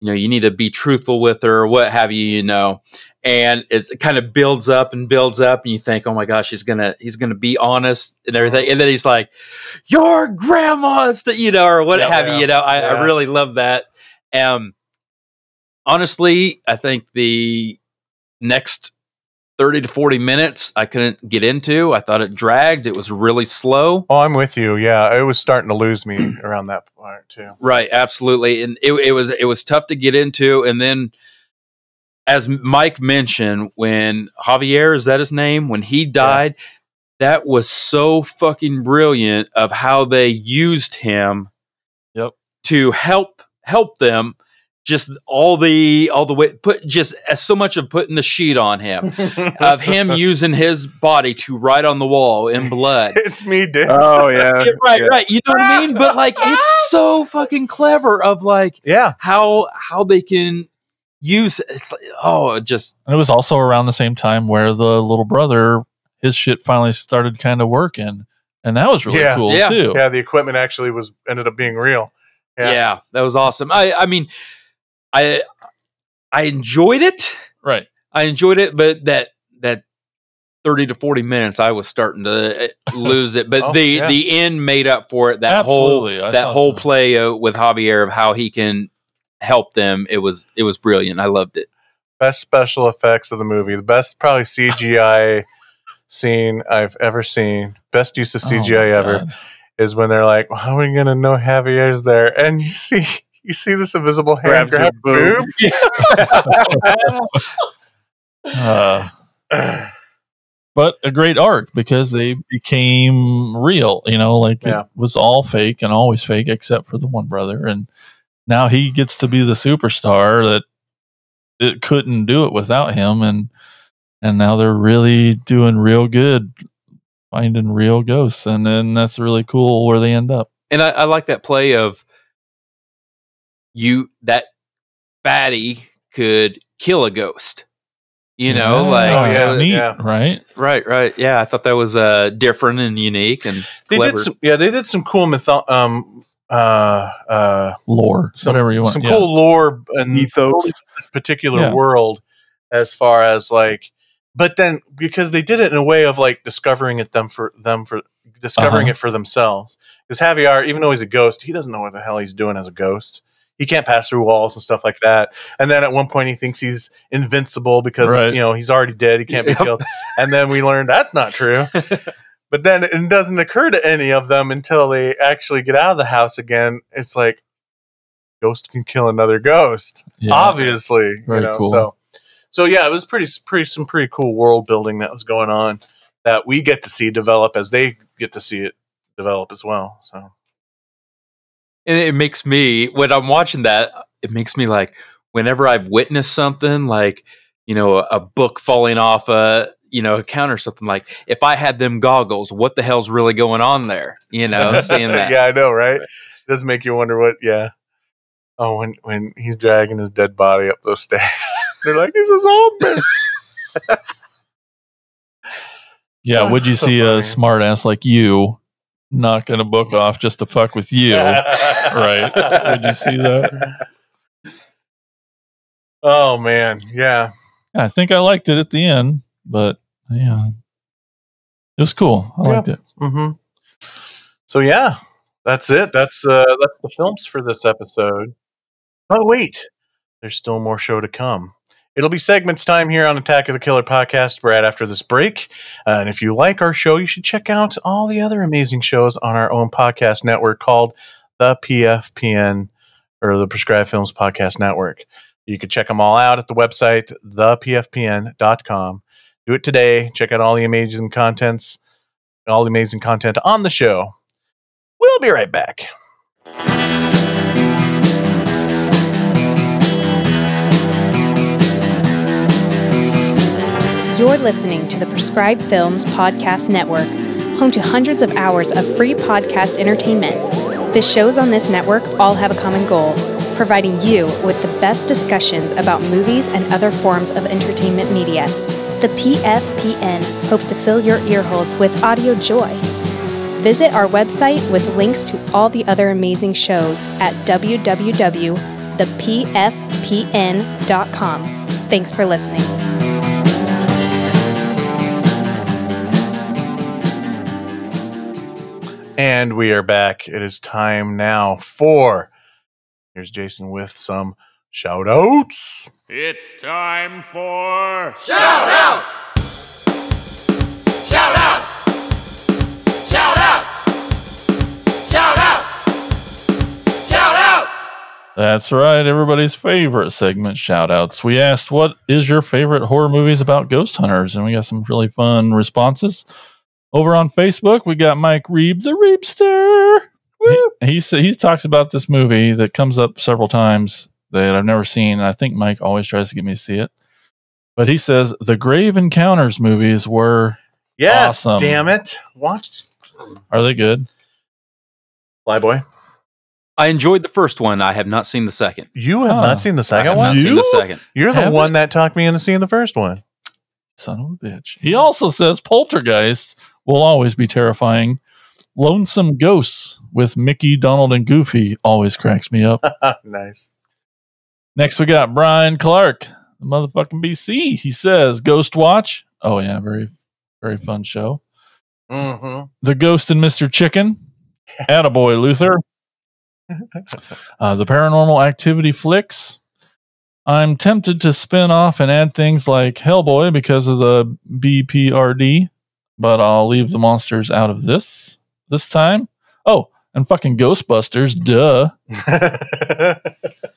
you know, you need to be truthful with her, or what have you, you know, and it kind of builds up and builds up, and you think, oh my gosh, he's gonna he's gonna be honest and everything, and then he's like, your grandma's, the, you know, or what Yeah, have yeah, you, you know, I, yeah. I really love that. Um, honestly, I think the next 30 to 40 minutes I couldn't get into. I thought it dragged. It was really slow. Oh, I'm with you. Yeah, it was starting to lose me around that part too. Right, absolutely. And it, it was it was tough to get into. And then as Mike mentioned, when Javier, is that his name? When he died, that was so fucking brilliant of how they used him Yep. to help help them just all the all the way put just as so much of putting the sheet on him of him using his body to write on the wall in blood it's me, Dick. Oh yeah, Yeah, right, right. You know what I mean? But like, it's so fucking clever of like Yeah, how how they can use. It's like oh, just And it was also around the same time where the little brother, his shit finally started kind of working. And that was really Yeah. cool Yeah. too. yeah. The equipment actually was ended up being real. yeah. Yeah. that was awesome. I I mean, I I enjoyed it. Right. I enjoyed it, but that that. 30 to 40 minutes I was starting to uh, lose it but Oh, the yeah. the end made up for it that Absolutely, I whole that whole so. play uh, with Javier of how he can help them it was it was brilliant I loved it Best special effects of the movie. The best probably CGI scene I've ever seen. Best use of Oh, CGI ever God. is when they're like, "How are we gonna know Javier's there?" And you see. You see this invisible hand Grabs grab boob. boob. Uh, but a great arc because they became real, you know, like Yeah. it was all fake and always fake except for the one brother. And now he gets to be the superstar that it couldn't do it without him. And, and now they're really doing real good, finding real ghosts. And then that's really cool where they end up. and I, I like that play of you that fatty could kill a ghost. You know, Yeah. like Oh, yeah, uh, neat, yeah. right? right, right, yeah. I thought that was uh, different and unique and They clever. did some, yeah, they did some cool mytho- um, uh, uh, Lore, some, whatever you want. some yeah. cool lore and Ethos. this particular Yeah. world as far as like but then because they did it in a way of like discovering it them for them for discovering Uh-huh. it for themselves because javier even though he's a ghost he doesn't know what the hell he's doing as a ghost he can't pass through walls and stuff like that and then at one point he thinks he's invincible because Right. you know he's already dead he can't be killed and then we learned that's not true but then it doesn't occur to any of them until they actually get out of the house again it's like ghost can kill another ghost Yeah. obviously Very you know cool. so so yeah it was pretty pretty some pretty cool world building that was going on that we get to see develop as they get to see it develop as well so and it makes me when I'm watching that, it makes me like whenever I've witnessed something like you know a, a book falling off a you know a counter something like if I had them goggles, what the hell's really going on there? You know, seeing that. yeah i know right it does make you wonder what yeah oh when when he's dragging his dead body up those stairs they're like he's a zombie Yeah, So- would you so see a funny. smart ass like you knocking a book off just to fuck with you? right. Would you see that? oh man yeah I think I liked it at the end, but yeah. It was cool. I liked it. Mm-hmm. So yeah, that's it. That's uh that's the films for this episode. Oh wait, there's still more show to come. It'll be segments time here on Attack of the Killer podcast right after this break. Uh, and if you like our show, you should check out all the other amazing shows on our own podcast network called the PFPN or the Prescribed Films Podcast Network. You can check them all out at the website thepfpn.com. Do it today. Check out all the amazing contents, all the amazing content on the show. We'll be right back. You're listening to the Prescribed Films Podcast Network, home to hundreds of hours of free podcast entertainment. The shows on this network all have a common goal providing you with the best discussions about movies and other forms of entertainment media. The PFPN hopes to fill your earholes with audio joy. Visit our website with links to all the other amazing shows at www.thepfpn.com. Thanks for listening. And we are back. It is time now for. Here's Jason with some shout outs. It's time for Shout outs! Shout outs! Shout outs! Shout outs! Shout outs! That's right. Everybody's favorite segment, shout outs. We asked, What is your favorite horror movies about ghost hunters? And we got some really fun responses. Over on Facebook, we got Mike Reeb, the Reebster. He, he, he talks about this movie that comes up several times that I've never seen. And I think Mike always tries to get me to see it. But he says the Grave Encounters movies were Yes, awesome. damn it. Watched Are they good? Flyboy. I enjoyed the first one. I have not seen the second. You have Oh. not seen the second I second have one? not seen the second. You're the Haven't? one that talked me into seeing the first one. Son of a bitch. He also says Poltergeist will always be terrifying. Lonesome Ghosts with Mickey, Donald, and Goofy always cracks me up. nice. Next, we got Brian Clark, the motherfucking BC. He says Ghost Watch. Oh, yeah, very, very fun show. Mm-hmm. The Ghost and Mr. Chicken. Attaboy, Luther. Uh, the Paranormal Activity flicks. I'm tempted to spin off and add things like Hellboy because of the BPRD, but I'll leave the monsters out of this this time. Oh, and fucking Ghostbusters, duh.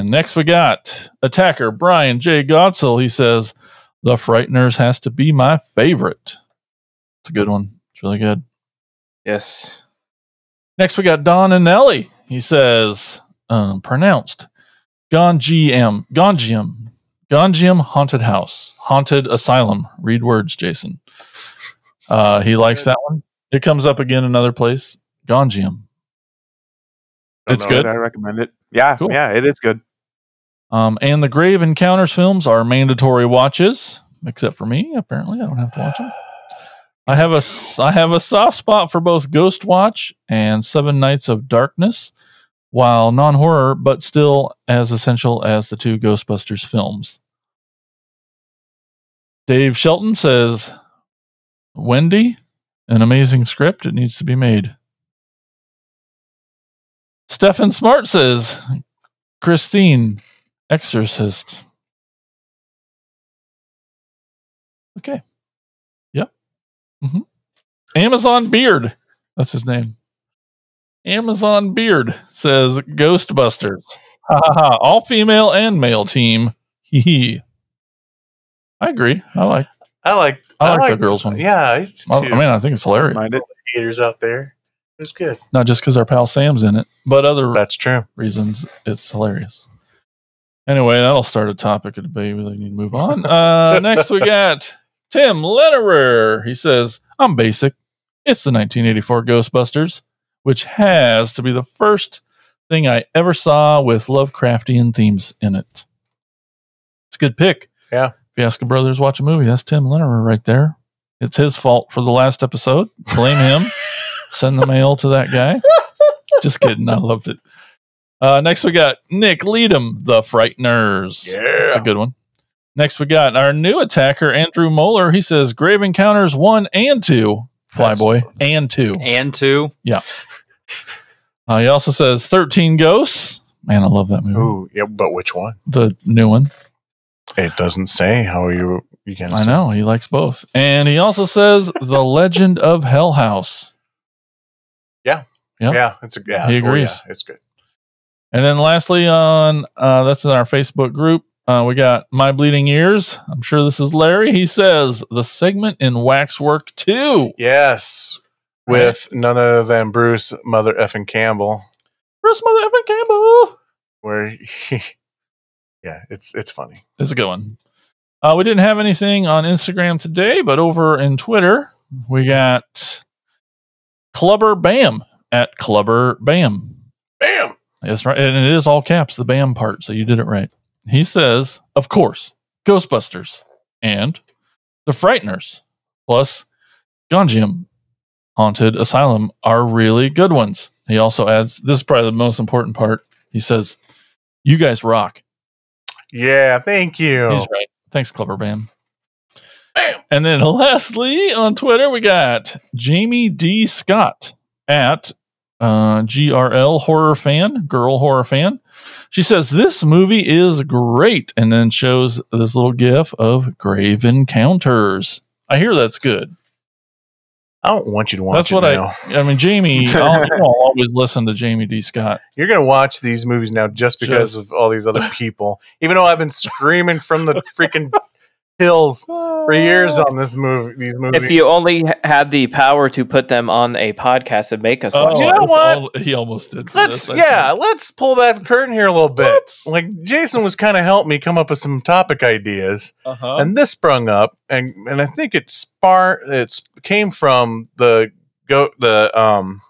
And next we got attacker Brian J. Gotzel. He says, The Frighteners has to be my favorite. It's a good one. It's really good. Yes. Next we got Don and Nelly. He says, um, pronounced Gonjiam, Gonjiam, Gonjiam Haunted House, Haunted Asylum. Read words, Jason. Uh, he likes that one. It comes up again another place. Gonjiam. Don't It's know good. I recommend it. Yeah, Cool. yeah, it is good. Um, and the Grave Encounters films are mandatory watches, except for me. Apparently, I don't have to watch them. I have a I have a soft spot for both Ghost Watch and Seven Nights of Darkness. while non horror, but still as essential as the two Ghostbusters films. Dave Shelton says, Wendy, an amazing script. It needs to be made. Stefan Smart says, Christine, Exorcist. Okay. Yep. hmm Amazon Beard. That's his name. Amazon Beard says Ghostbusters. Ha ha ha. All female and male team. Hee hee. I agree. I like I like. I like the girls one. Yeah, I, I, I mean I think it's hilarious. All the haters out there. It's good. Not just because our pal Sam's in it, but other That's true. reasons it's hilarious. Anyway, that'll start a topic of debate. We really need to move on. Uh, next, we got Tim Lederer. He says, I'm basic. It's the 1984 Ghostbusters, which has to be the first thing I ever saw with Lovecraftian themes in it. It's a good pick. Yeah. If you ask a brother to watch a movie, that's Tim Lederer right there. It's his fault for the last episode. Blame him. Send the mail to that guy. Just kidding. I loved it. Uh, next, we got Nick Leadham, The Frighteners. Yeah. That's a good one. Next, we got our new attacker, Andrew Moeller. He says Grave Encounters 1 and 2. Flyboy. And 2. And two. Yeah. Uh, he also says 13 Ghosts. Man, I love that movie. Ooh, yeah, but which one? The new one. It doesn't say how you you can. I know. He likes both. And he also says The Legend of Hell House. Yeah. Yep. Yeah, it's a yeah. He oh, agrees. yeah, it's good. And then lastly, on uh, that's in our Facebook group, uh, we got My Bleeding Ears. I'm sure this is Larry. He says the segment in Waxwork 2. Yes, with none other than Bruce Mother effing Campbell, Bruce Mother Evan Campbell. where he, yeah, it's it's funny. It's a good one. Uh, we didn't have anything on Instagram today, but over in Twitter, we got Clubber Bam at Clubber Bam. Bam. That's right. And it is all caps, the Bam part. So you did it right. He says, of course, Ghostbusters and The Frighteners, plus Gonjiam Haunted Asylum are really good ones. He also adds, this is probably the most important part. He says, you guys rock. Yeah, thank you. He's right. Thanks, Clubber Bam. Bam. And then lastly on Twitter, we got Jamie D. Scott at uh, GRL horror fan, girl horror fan. She says, This movie is great. And then shows this little gif of Grave Encounters. I hear that's good. I don't want you to watch That's what now. I, I mean, Jamie, I'll, I'll always listen to Jamie D. Scott. You're gonna watch these movies now just because Just- of all these other people. Even though I've been screaming from the freaking hills for years on this movie. These movies. If you only had the power to put them on a podcast and make us watch you it. know what? all- he almost did. for Let's this, I yeah, let's pull back the curtain here a little bit. Like Jason was kind of helped me come up with some topic ideas, Uh-huh. and this sprung up, and and I think it spar it's came from the go the um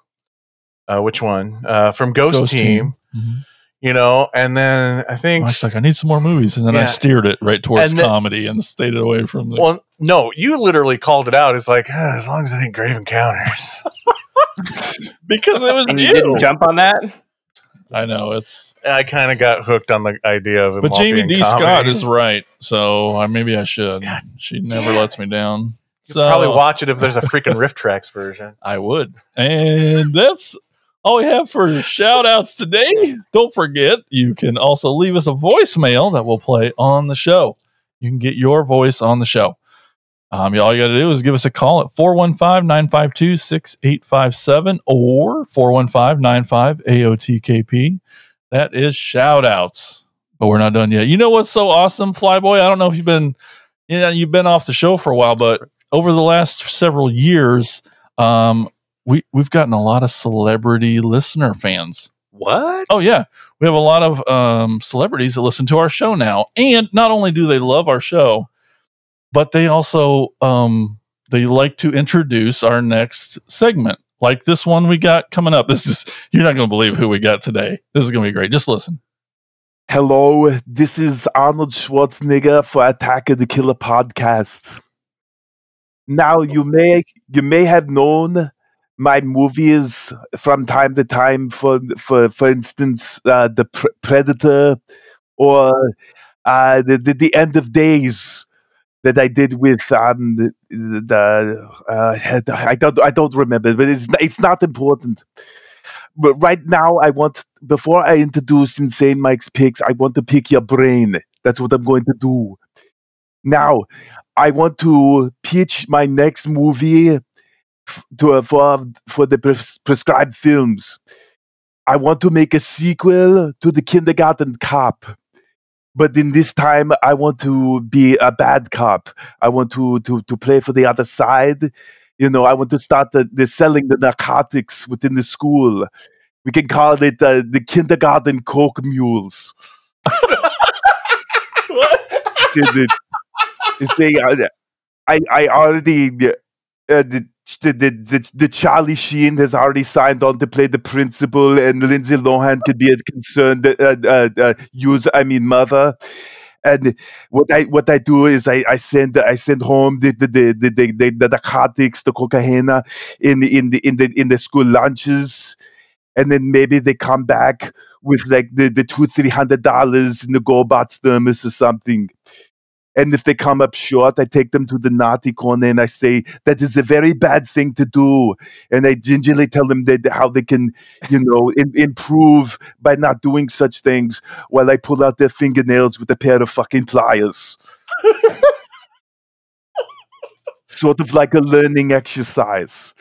uh which one uh from Ghost, Ghost Team, Team. Mhm. You know, and then I think Mike's like, I need some more movies. And then I steered it right towards And then- comedy and stayed away from the. well no, you literally called it out. It's like "Ah, as long as it ain't Grave Encounters. because it was And you didn't jump on that? I know it's. I kind of got hooked on the idea of it. But Jamie being D. Scott is right. So I, maybe I should. she never lets me down. You'll So probably watch it if there's a freaking RiffTrax version. I would. And that's all we have for shout outs today. Don't forget, you can also leave us a voicemail that we'll play on the show. You can get your voice on the show. Um, all you got to do is give us a call at 415 952 6857 or 415 95 AOTKP. That is shout outs. But we're not done yet. You know what's so awesome, Flyboy? I don't know if you've been, you know, you've been off the show for a while, but over the last several years, um, we we've gotten a lot of celebrity listener fans. What? Oh yeah, we have a lot of um, celebrities that listen to our show now, and not only do they love our show, but they also um, they like to introduce our next segment, like this one we got coming up. This is you're not going to believe who we got today. This is going to be great. Just listen. Hello, this is Arnold Schwarzenegger for Attack of the Killer podcast. Now you may you may have known my movies from time to time for for for instance uh, the Pr- Predator or uh, the, the the End of Days that I did with um the, the uh, I don't I don't remember but it's it's not important. But right now I want before I introduce Insane Mike's picks I want to pick your brain. That's what I'm going to do. Now I want to pitch my next movie to uh, for for the pres- prescribed films. I want to make a sequel to the Kindergarten Cop, but in this time I want to be a bad cop. I want to to to play for the other side. You know, I want to start the, the selling the narcotics within the school. We can call it uh, the Kindergarten Coke Mules. The- it's uh, I I already uh, the, the, the, the, the Charlie Sheen has already signed on to play the principal, and Lindsay Lohan could be a concerned uh, uh, uh, user, I mean mother. And what I what I do is I, I send I send home the the the the, the, the, the narcotics, the cocaine in the in the in the in the school lunches, and then maybe they come back with like the, the two three hundred dollars in the GoBots thermos or something. And if they come up short, I take them to the naughty corner and I say that is a very bad thing to do. And I gingerly tell them that how they can, you know, im- improve by not doing such things while I pull out their fingernails with a pair of fucking pliers. sort of like a learning exercise.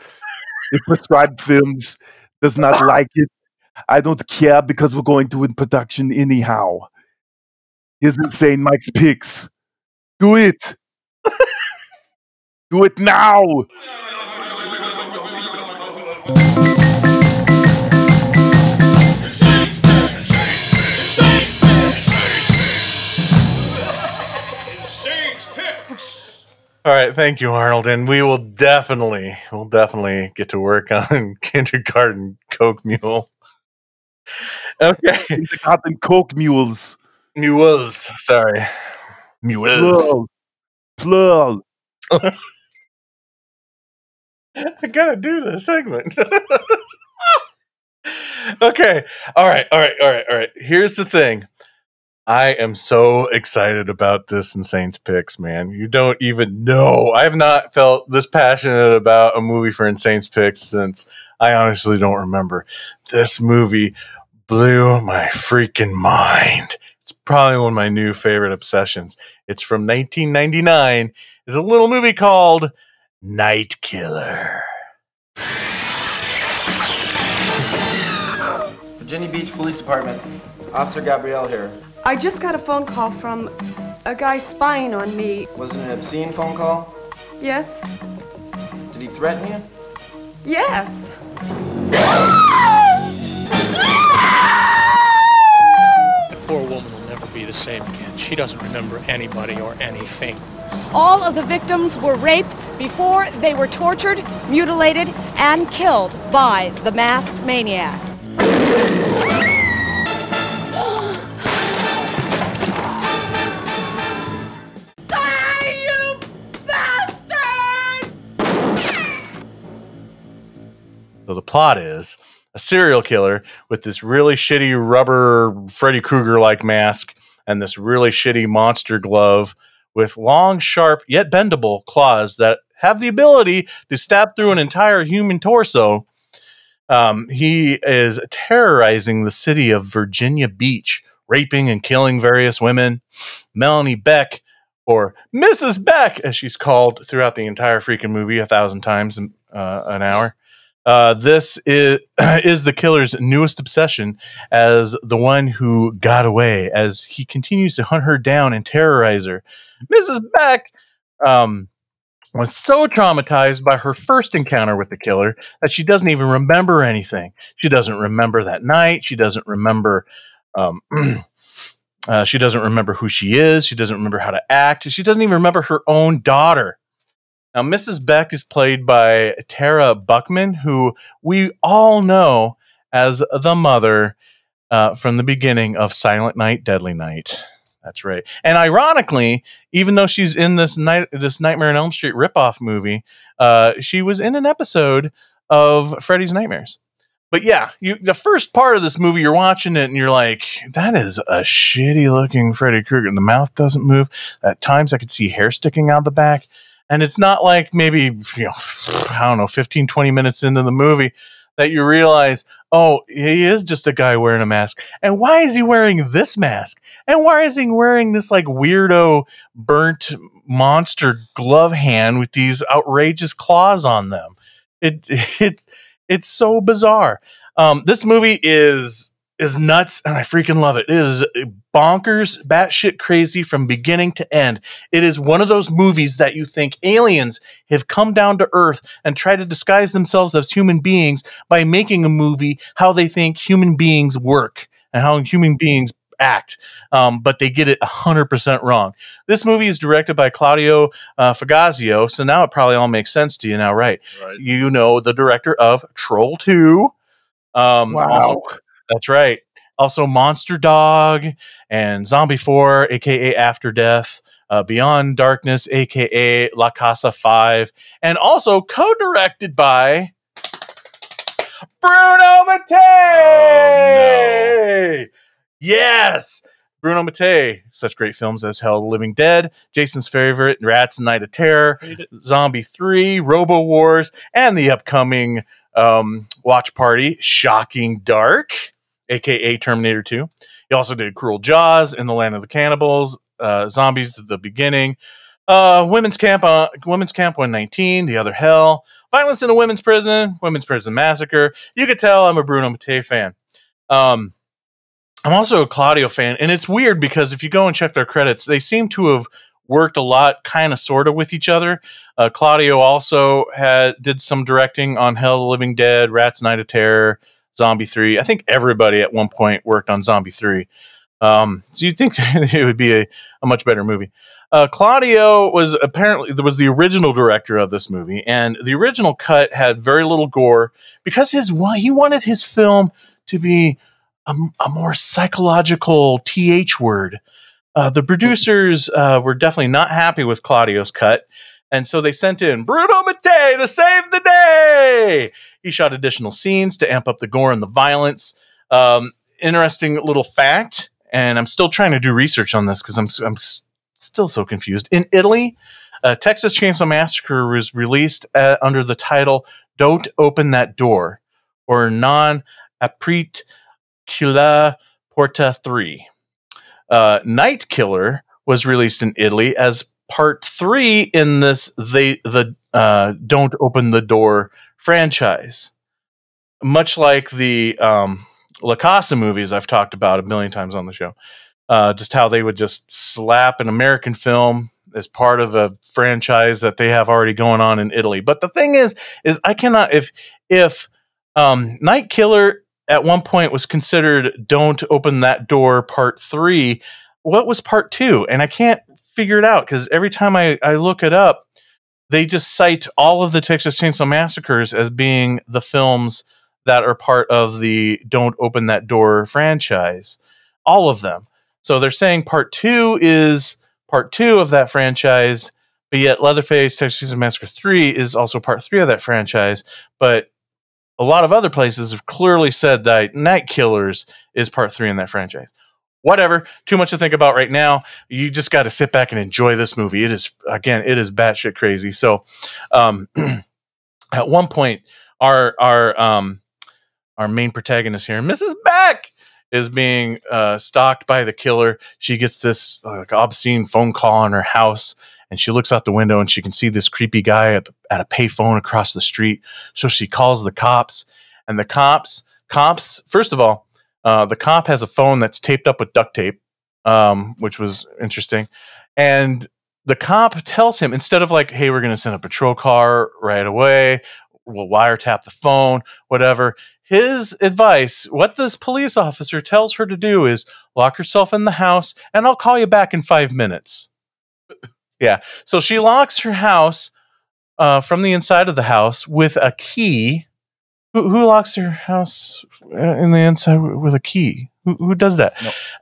If prescribed films does not like it, I don't care because we're going to in production anyhow. Here's insane Mike's picks. Do it. Do it now. All right, thank you, Arnold, and we will definitely, we'll definitely get to work on kindergarten Coke Mule. Okay, kindergarten Coke Mules. Mules, sorry, mules. Plural. Plural. I gotta do this segment. okay, all right, all right, all right, all right. Here's the thing. I am so excited about this Insane's picks, man. You don't even know. I have not felt this passionate about a movie for Insane's picks since I honestly don't remember. This movie blew my freaking mind. It's probably one of my new favorite obsessions. It's from 1999. It's a little movie called Night Killer. Virginia Beach Police Department. Officer Gabrielle here. I just got a phone call from a guy spying on me. Was it an obscene phone call? Yes? Did he threaten you? Yes. The same again. She doesn't remember anybody or anything. All of the victims were raped before they were tortured, mutilated, and killed by the masked maniac. So the plot is a serial killer with this really shitty rubber Freddy Krueger like mask and this really shitty monster glove with long, sharp, yet bendable claws that have the ability to stab through an entire human torso. Um, he is terrorizing the city of Virginia Beach, raping and killing various women. Melanie Beck, or Mrs. Beck, as she's called throughout the entire freaking movie a thousand times uh, an hour. Uh, this is is the killer's newest obsession as the one who got away. As he continues to hunt her down and terrorize her, Mrs. Beck um, was so traumatized by her first encounter with the killer that she doesn't even remember anything. She doesn't remember that night. She doesn't remember. Um, uh, she doesn't remember who she is. She doesn't remember how to act. She doesn't even remember her own daughter. Now, Mrs. Beck is played by Tara Buckman, who we all know as the mother uh, from the beginning of Silent Night, Deadly Night. That's right. And ironically, even though she's in this night, this Nightmare on Elm Street ripoff movie, uh, she was in an episode of Freddy's nightmares. But yeah, you the first part of this movie, you're watching it and you're like, that is a shitty looking Freddy Krueger. The mouth doesn't move. At times I could see hair sticking out the back. And it's not like maybe, you know, I don't know, 15, 20 minutes into the movie that you realize, oh, he is just a guy wearing a mask. And why is he wearing this mask? And why is he wearing this like weirdo burnt monster glove hand with these outrageous claws on them? It it it's so bizarre. Um, this movie is is nuts, and I freaking love it. It is bonkers, batshit crazy from beginning to end. It is one of those movies that you think aliens have come down to Earth and try to disguise themselves as human beings by making a movie how they think human beings work and how human beings act, um, but they get it 100% wrong. This movie is directed by Claudio uh, Fragasso, so now it probably all makes sense to you now, right? Right. You know the director of Troll 2. Um, Wow. also- that's right. Also, Monster Dog and Zombie 4, aka After Death, uh, Beyond Darkness, aka La Casa 5, and also co directed by Bruno Mattei! Yes! Bruno Mattei. Such great films as Hell, the Living Dead, Jason's Favorite, Rats, and Night of Terror, Zombie 3, Robo Wars, and the upcoming um, watch party, Shocking Dark, aka Terminator 2. He also did Cruel Jaws in the Land of the Cannibals, uh, Zombies at the Beginning, uh, Women's Camp, uh, Women's Camp 119, The Other Hell, Violence in a Women's Prison, Women's Prison Massacre. You could tell I'm a Bruno Mattei fan. Um, I'm also a Claudio fan, and it's weird because if you go and check their credits, they seem to have worked a lot, kind of, sort of, with each other. Uh, Claudio also had did some directing on Hell, Living Dead, Rats, Night of Terror, Zombie Three. I think everybody at one point worked on Zombie Three. Um, so you'd think it would be a, a much better movie. Uh, Claudio was apparently was the original director of this movie, and the original cut had very little gore because his he wanted his film to be a, a more psychological th word. Uh, the producers uh, were definitely not happy with Claudio's cut, and so they sent in Bruno Mattei to save the day. He shot additional scenes to amp up the gore and the violence. Um, interesting little fact, and I'm still trying to do research on this because I'm I'm s- still so confused. In Italy, uh, Texas Chainsaw Massacre was released uh, under the title "Don't Open That Door" or "Non Aprite Quella Porta 3. Uh, Night Killer was released in Italy as part three in this they the uh, Don't Open the Door franchise. Much like the um, La Casa movies I've talked about a million times on the show. Uh, just how they would just slap an American film as part of a franchise that they have already going on in Italy. But the thing is, is I cannot if if um, Night Killer at one point was considered "Don't Open That Door" Part Three. What was Part Two? And I can't figure it out because every time I, I look it up, they just cite all of the Texas Chainsaw Massacres as being the films that are part of the "Don't Open That Door" franchise. All of them. So they're saying Part Two is Part Two of that franchise, but yet Leatherface Texas Chainsaw Massacre Three is also Part Three of that franchise. But a lot of other places have clearly said that Night Killers is part three in that franchise. Whatever, too much to think about right now. You just got to sit back and enjoy this movie. It is again, it is batshit crazy. So, um, at one point, our our um, our main protagonist here, Mrs. Beck, is being uh, stalked by the killer. She gets this like, obscene phone call on her house, and she looks out the window and she can see this creepy guy at, at a payphone across the street. So she calls the cops, and the cops, cops, first of all, uh, the cop has a phone that's taped up with duct tape, um, which was interesting, and the cop tells him instead of like, "Hey, we're going to send a patrol car right away," we'll wiretap the phone, whatever. His advice, what this police officer tells her to do is lock herself in the house and I'll call you back in five minutes. yeah. So she locks her house uh, from the inside of the house with a key. Who, who locks her house uh, in the inside with a key? Who, who does that?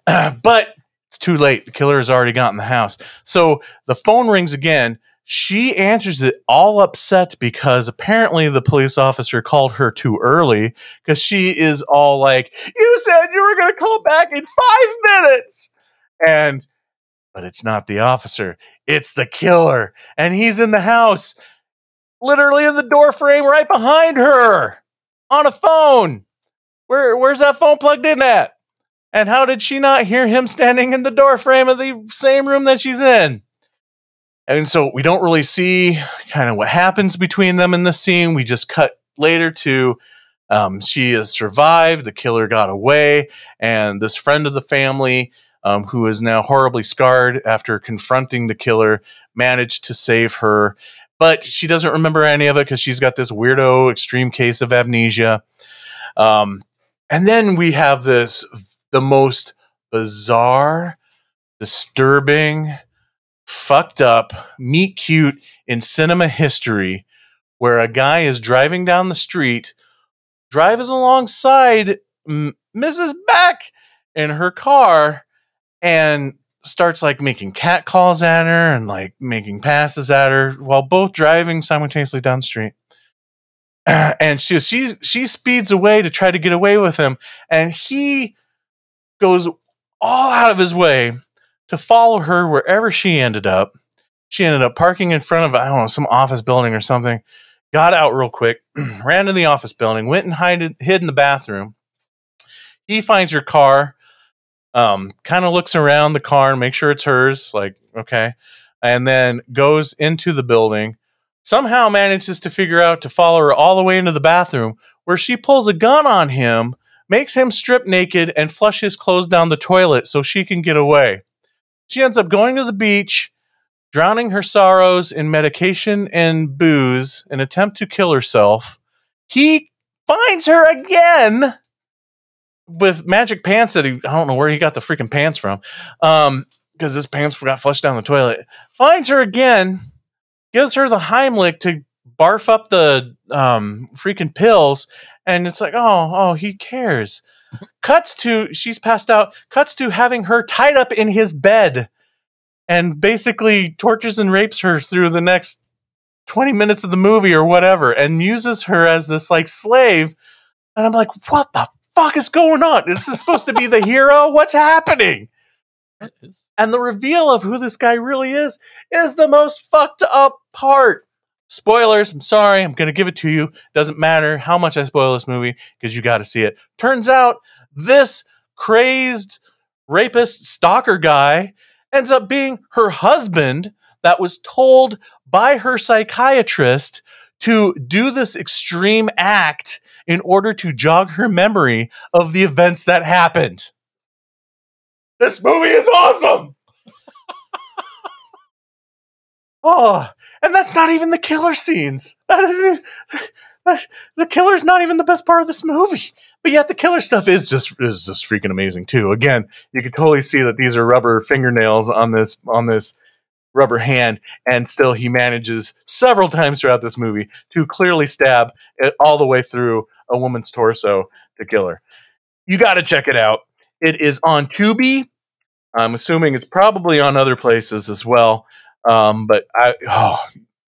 but it's too late. The killer has already gotten the house. So the phone rings again. she answers it all upset because apparently the police officer called her too early because she is all like, You said you were going to call back in five minutes. And, but it's not the officer, it's the killer. And he's in the house, literally in the door frame right behind her on a phone. Where, where's that phone plugged in at? And how did she not hear him standing in the door frame of the same room that she's in? And so we don't really see kind of what happens between them in the scene. We just cut later to um, she has survived, the killer got away, and this friend of the family, um, who is now horribly scarred after confronting the killer, managed to save her. But she doesn't remember any of it because she's got this weirdo extreme case of amnesia. Um, and then we have this the most bizarre, disturbing, fucked up, meet cute in cinema history where a guy is driving down the street, drives alongside Mrs. Beck in her car, and starts like making cat calls at her and like making passes at her while both driving simultaneously down the street. and she she she speeds away to try to get away with him, and he goes all out of his way to follow her wherever she ended up. She ended up parking in front of I don't know some office building or something. Got out real quick, ran to the office building, went and hid, hid in the bathroom. He finds her car, um, kind of looks around the car and makes sure it's hers, like okay, and then goes into the building. Somehow manages to figure out to follow her all the way into the bathroom, where she pulls a gun on him, makes him strip naked, and flush his clothes down the toilet so she can get away. She ends up going to the beach, drowning her sorrows in medication and booze, an attempt to kill herself. He finds her again with magic pants that he I don't know where he got the freaking pants from. Um, because his pants got flushed down the toilet. Finds her again, gives her the Heimlich to barf up the um freaking pills, and it's like, oh, oh, he cares. Cuts to she's passed out. Cuts to having her tied up in his bed, and basically tortures and rapes her through the next twenty minutes of the movie or whatever, and uses her as this like slave. And I'm like, what the fuck is going on? This is supposed to be the hero. What's happening? And the reveal of who this guy really is is the most fucked up part. Spoilers, I'm sorry, I'm going to give it to you. Doesn't matter how much I spoil this movie because you got to see it. Turns out this crazed rapist stalker guy ends up being her husband that was told by her psychiatrist to do this extreme act in order to jog her memory of the events that happened. This movie is awesome. oh, and that's not even the killer scenes. That isn't that- the killer's not even the best part of this movie. But yet the killer stuff is just is just freaking amazing too. Again, you can totally see that these are rubber fingernails on this on this rubber hand, and still he manages several times throughout this movie to clearly stab it all the way through a woman's torso to kill her. You got to check it out. It is on Tubi. I'm assuming it's probably on other places as well. Um, but I oh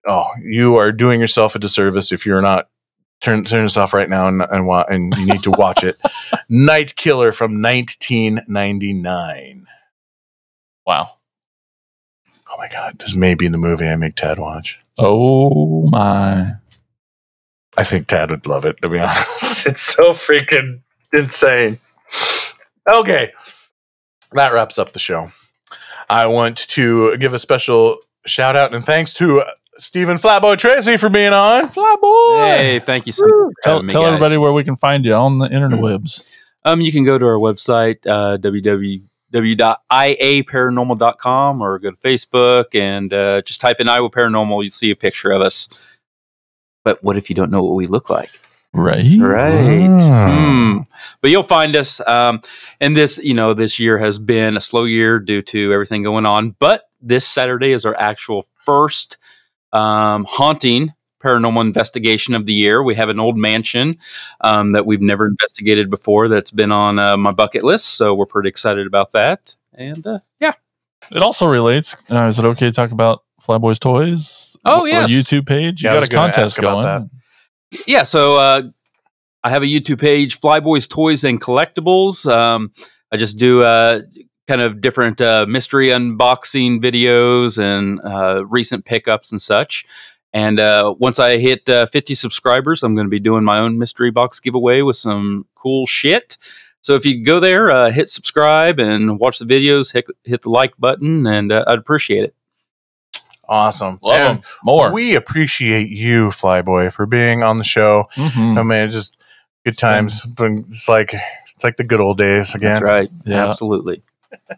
oh you are doing yourself a disservice if you're not turn turn this off right now and and, and you need to watch it. Night Killer from 1999. Wow. Oh my god, this may be the movie I make Tad watch. Oh my. I think Tad would love it, to be honest. It's so freaking insane. Okay. That wraps up the show. I want to give a special shout out and thanks to Stephen Flyboy Tracy for being on. Flyboy. Hey, thank you so much. for Tell, me, tell guys. everybody where we can find you on the interwebs. Um, you can go to our website, uh, www.iaparanormal.com, or go to Facebook and uh, just type in Iowa Paranormal. You'll see a picture of us. But what if you don't know what we look like? Right. Right. Ah. Hmm. But you'll find us. Um, and this, you know, this year has been a slow year due to everything going on. But this Saturday is our actual first um, haunting paranormal investigation of the year. We have an old mansion um, that we've never investigated before that's been on uh, my bucket list. So we're pretty excited about that. And uh, yeah. It also relates. Uh, is it okay to talk about Flyboys Toys? Oh, yeah. YouTube page. You Yeah, got a contest ask about going. Yeah, so uh, I have a YouTube page, Flyboys Toys and Collectibles. Um, I just do uh, kind of different uh, mystery unboxing videos and uh, recent pickups and such. And uh, once I hit uh, 50 subscribers, I'm going to be doing my own mystery box giveaway with some cool shit. So if you go there, uh, hit subscribe and watch the videos, hit, hit the like button, and uh, I'd appreciate it. Awesome. Love And 'em. More. We appreciate you, Flyboy, for being on the show. Mhm. I mean, it's just good times. It's like it's like the good old days again. That's right. Yeah. Absolutely.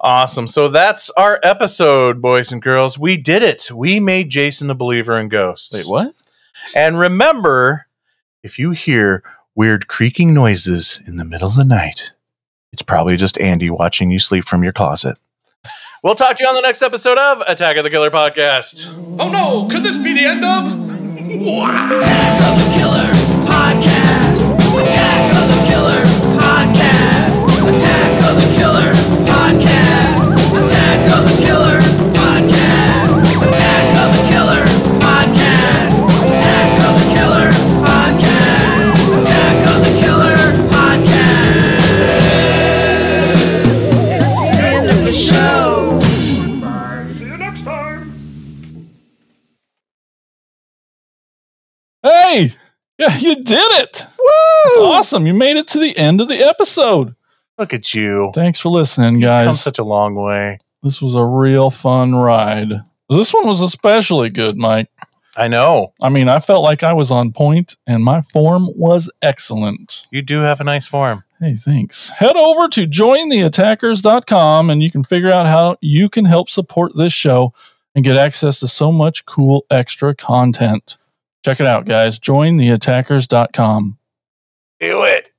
Awesome. So that's our episode, boys and girls. We did it. We made Jason a believer in ghosts. Wait, what? And remember, if you hear weird creaking noises in the middle of the night, it's probably just Andy watching you sleep from your closet. We'll talk to you on the next episode of Attack of the Killer Podcast. Oh no, could this be the end of? Attack of the Killer Podcast. Attack of the Killer Podcast. Attack of the Killer Podcast. Attack of the Killer Podcast. Attack of the Killer Podcast. Attack of the Killer Podcast. Attack of the Killer Podcast. It's the end of the show. See you next time. Hey, yeah, you did it. Woo! That's awesome. You made it to the end of the episode. Look at you. Thanks for listening, Come guys. such a long way. This was a real fun ride. This one was especially good, Mike. I know. I mean, I felt like I was on point and my form was excellent. You do have a nice form. Hey, thanks. Head over to jointheattackers.com and you can figure out how you can help support this show and get access to so much cool extra content. Check it out, guys. Jointheattackers.com. Do it.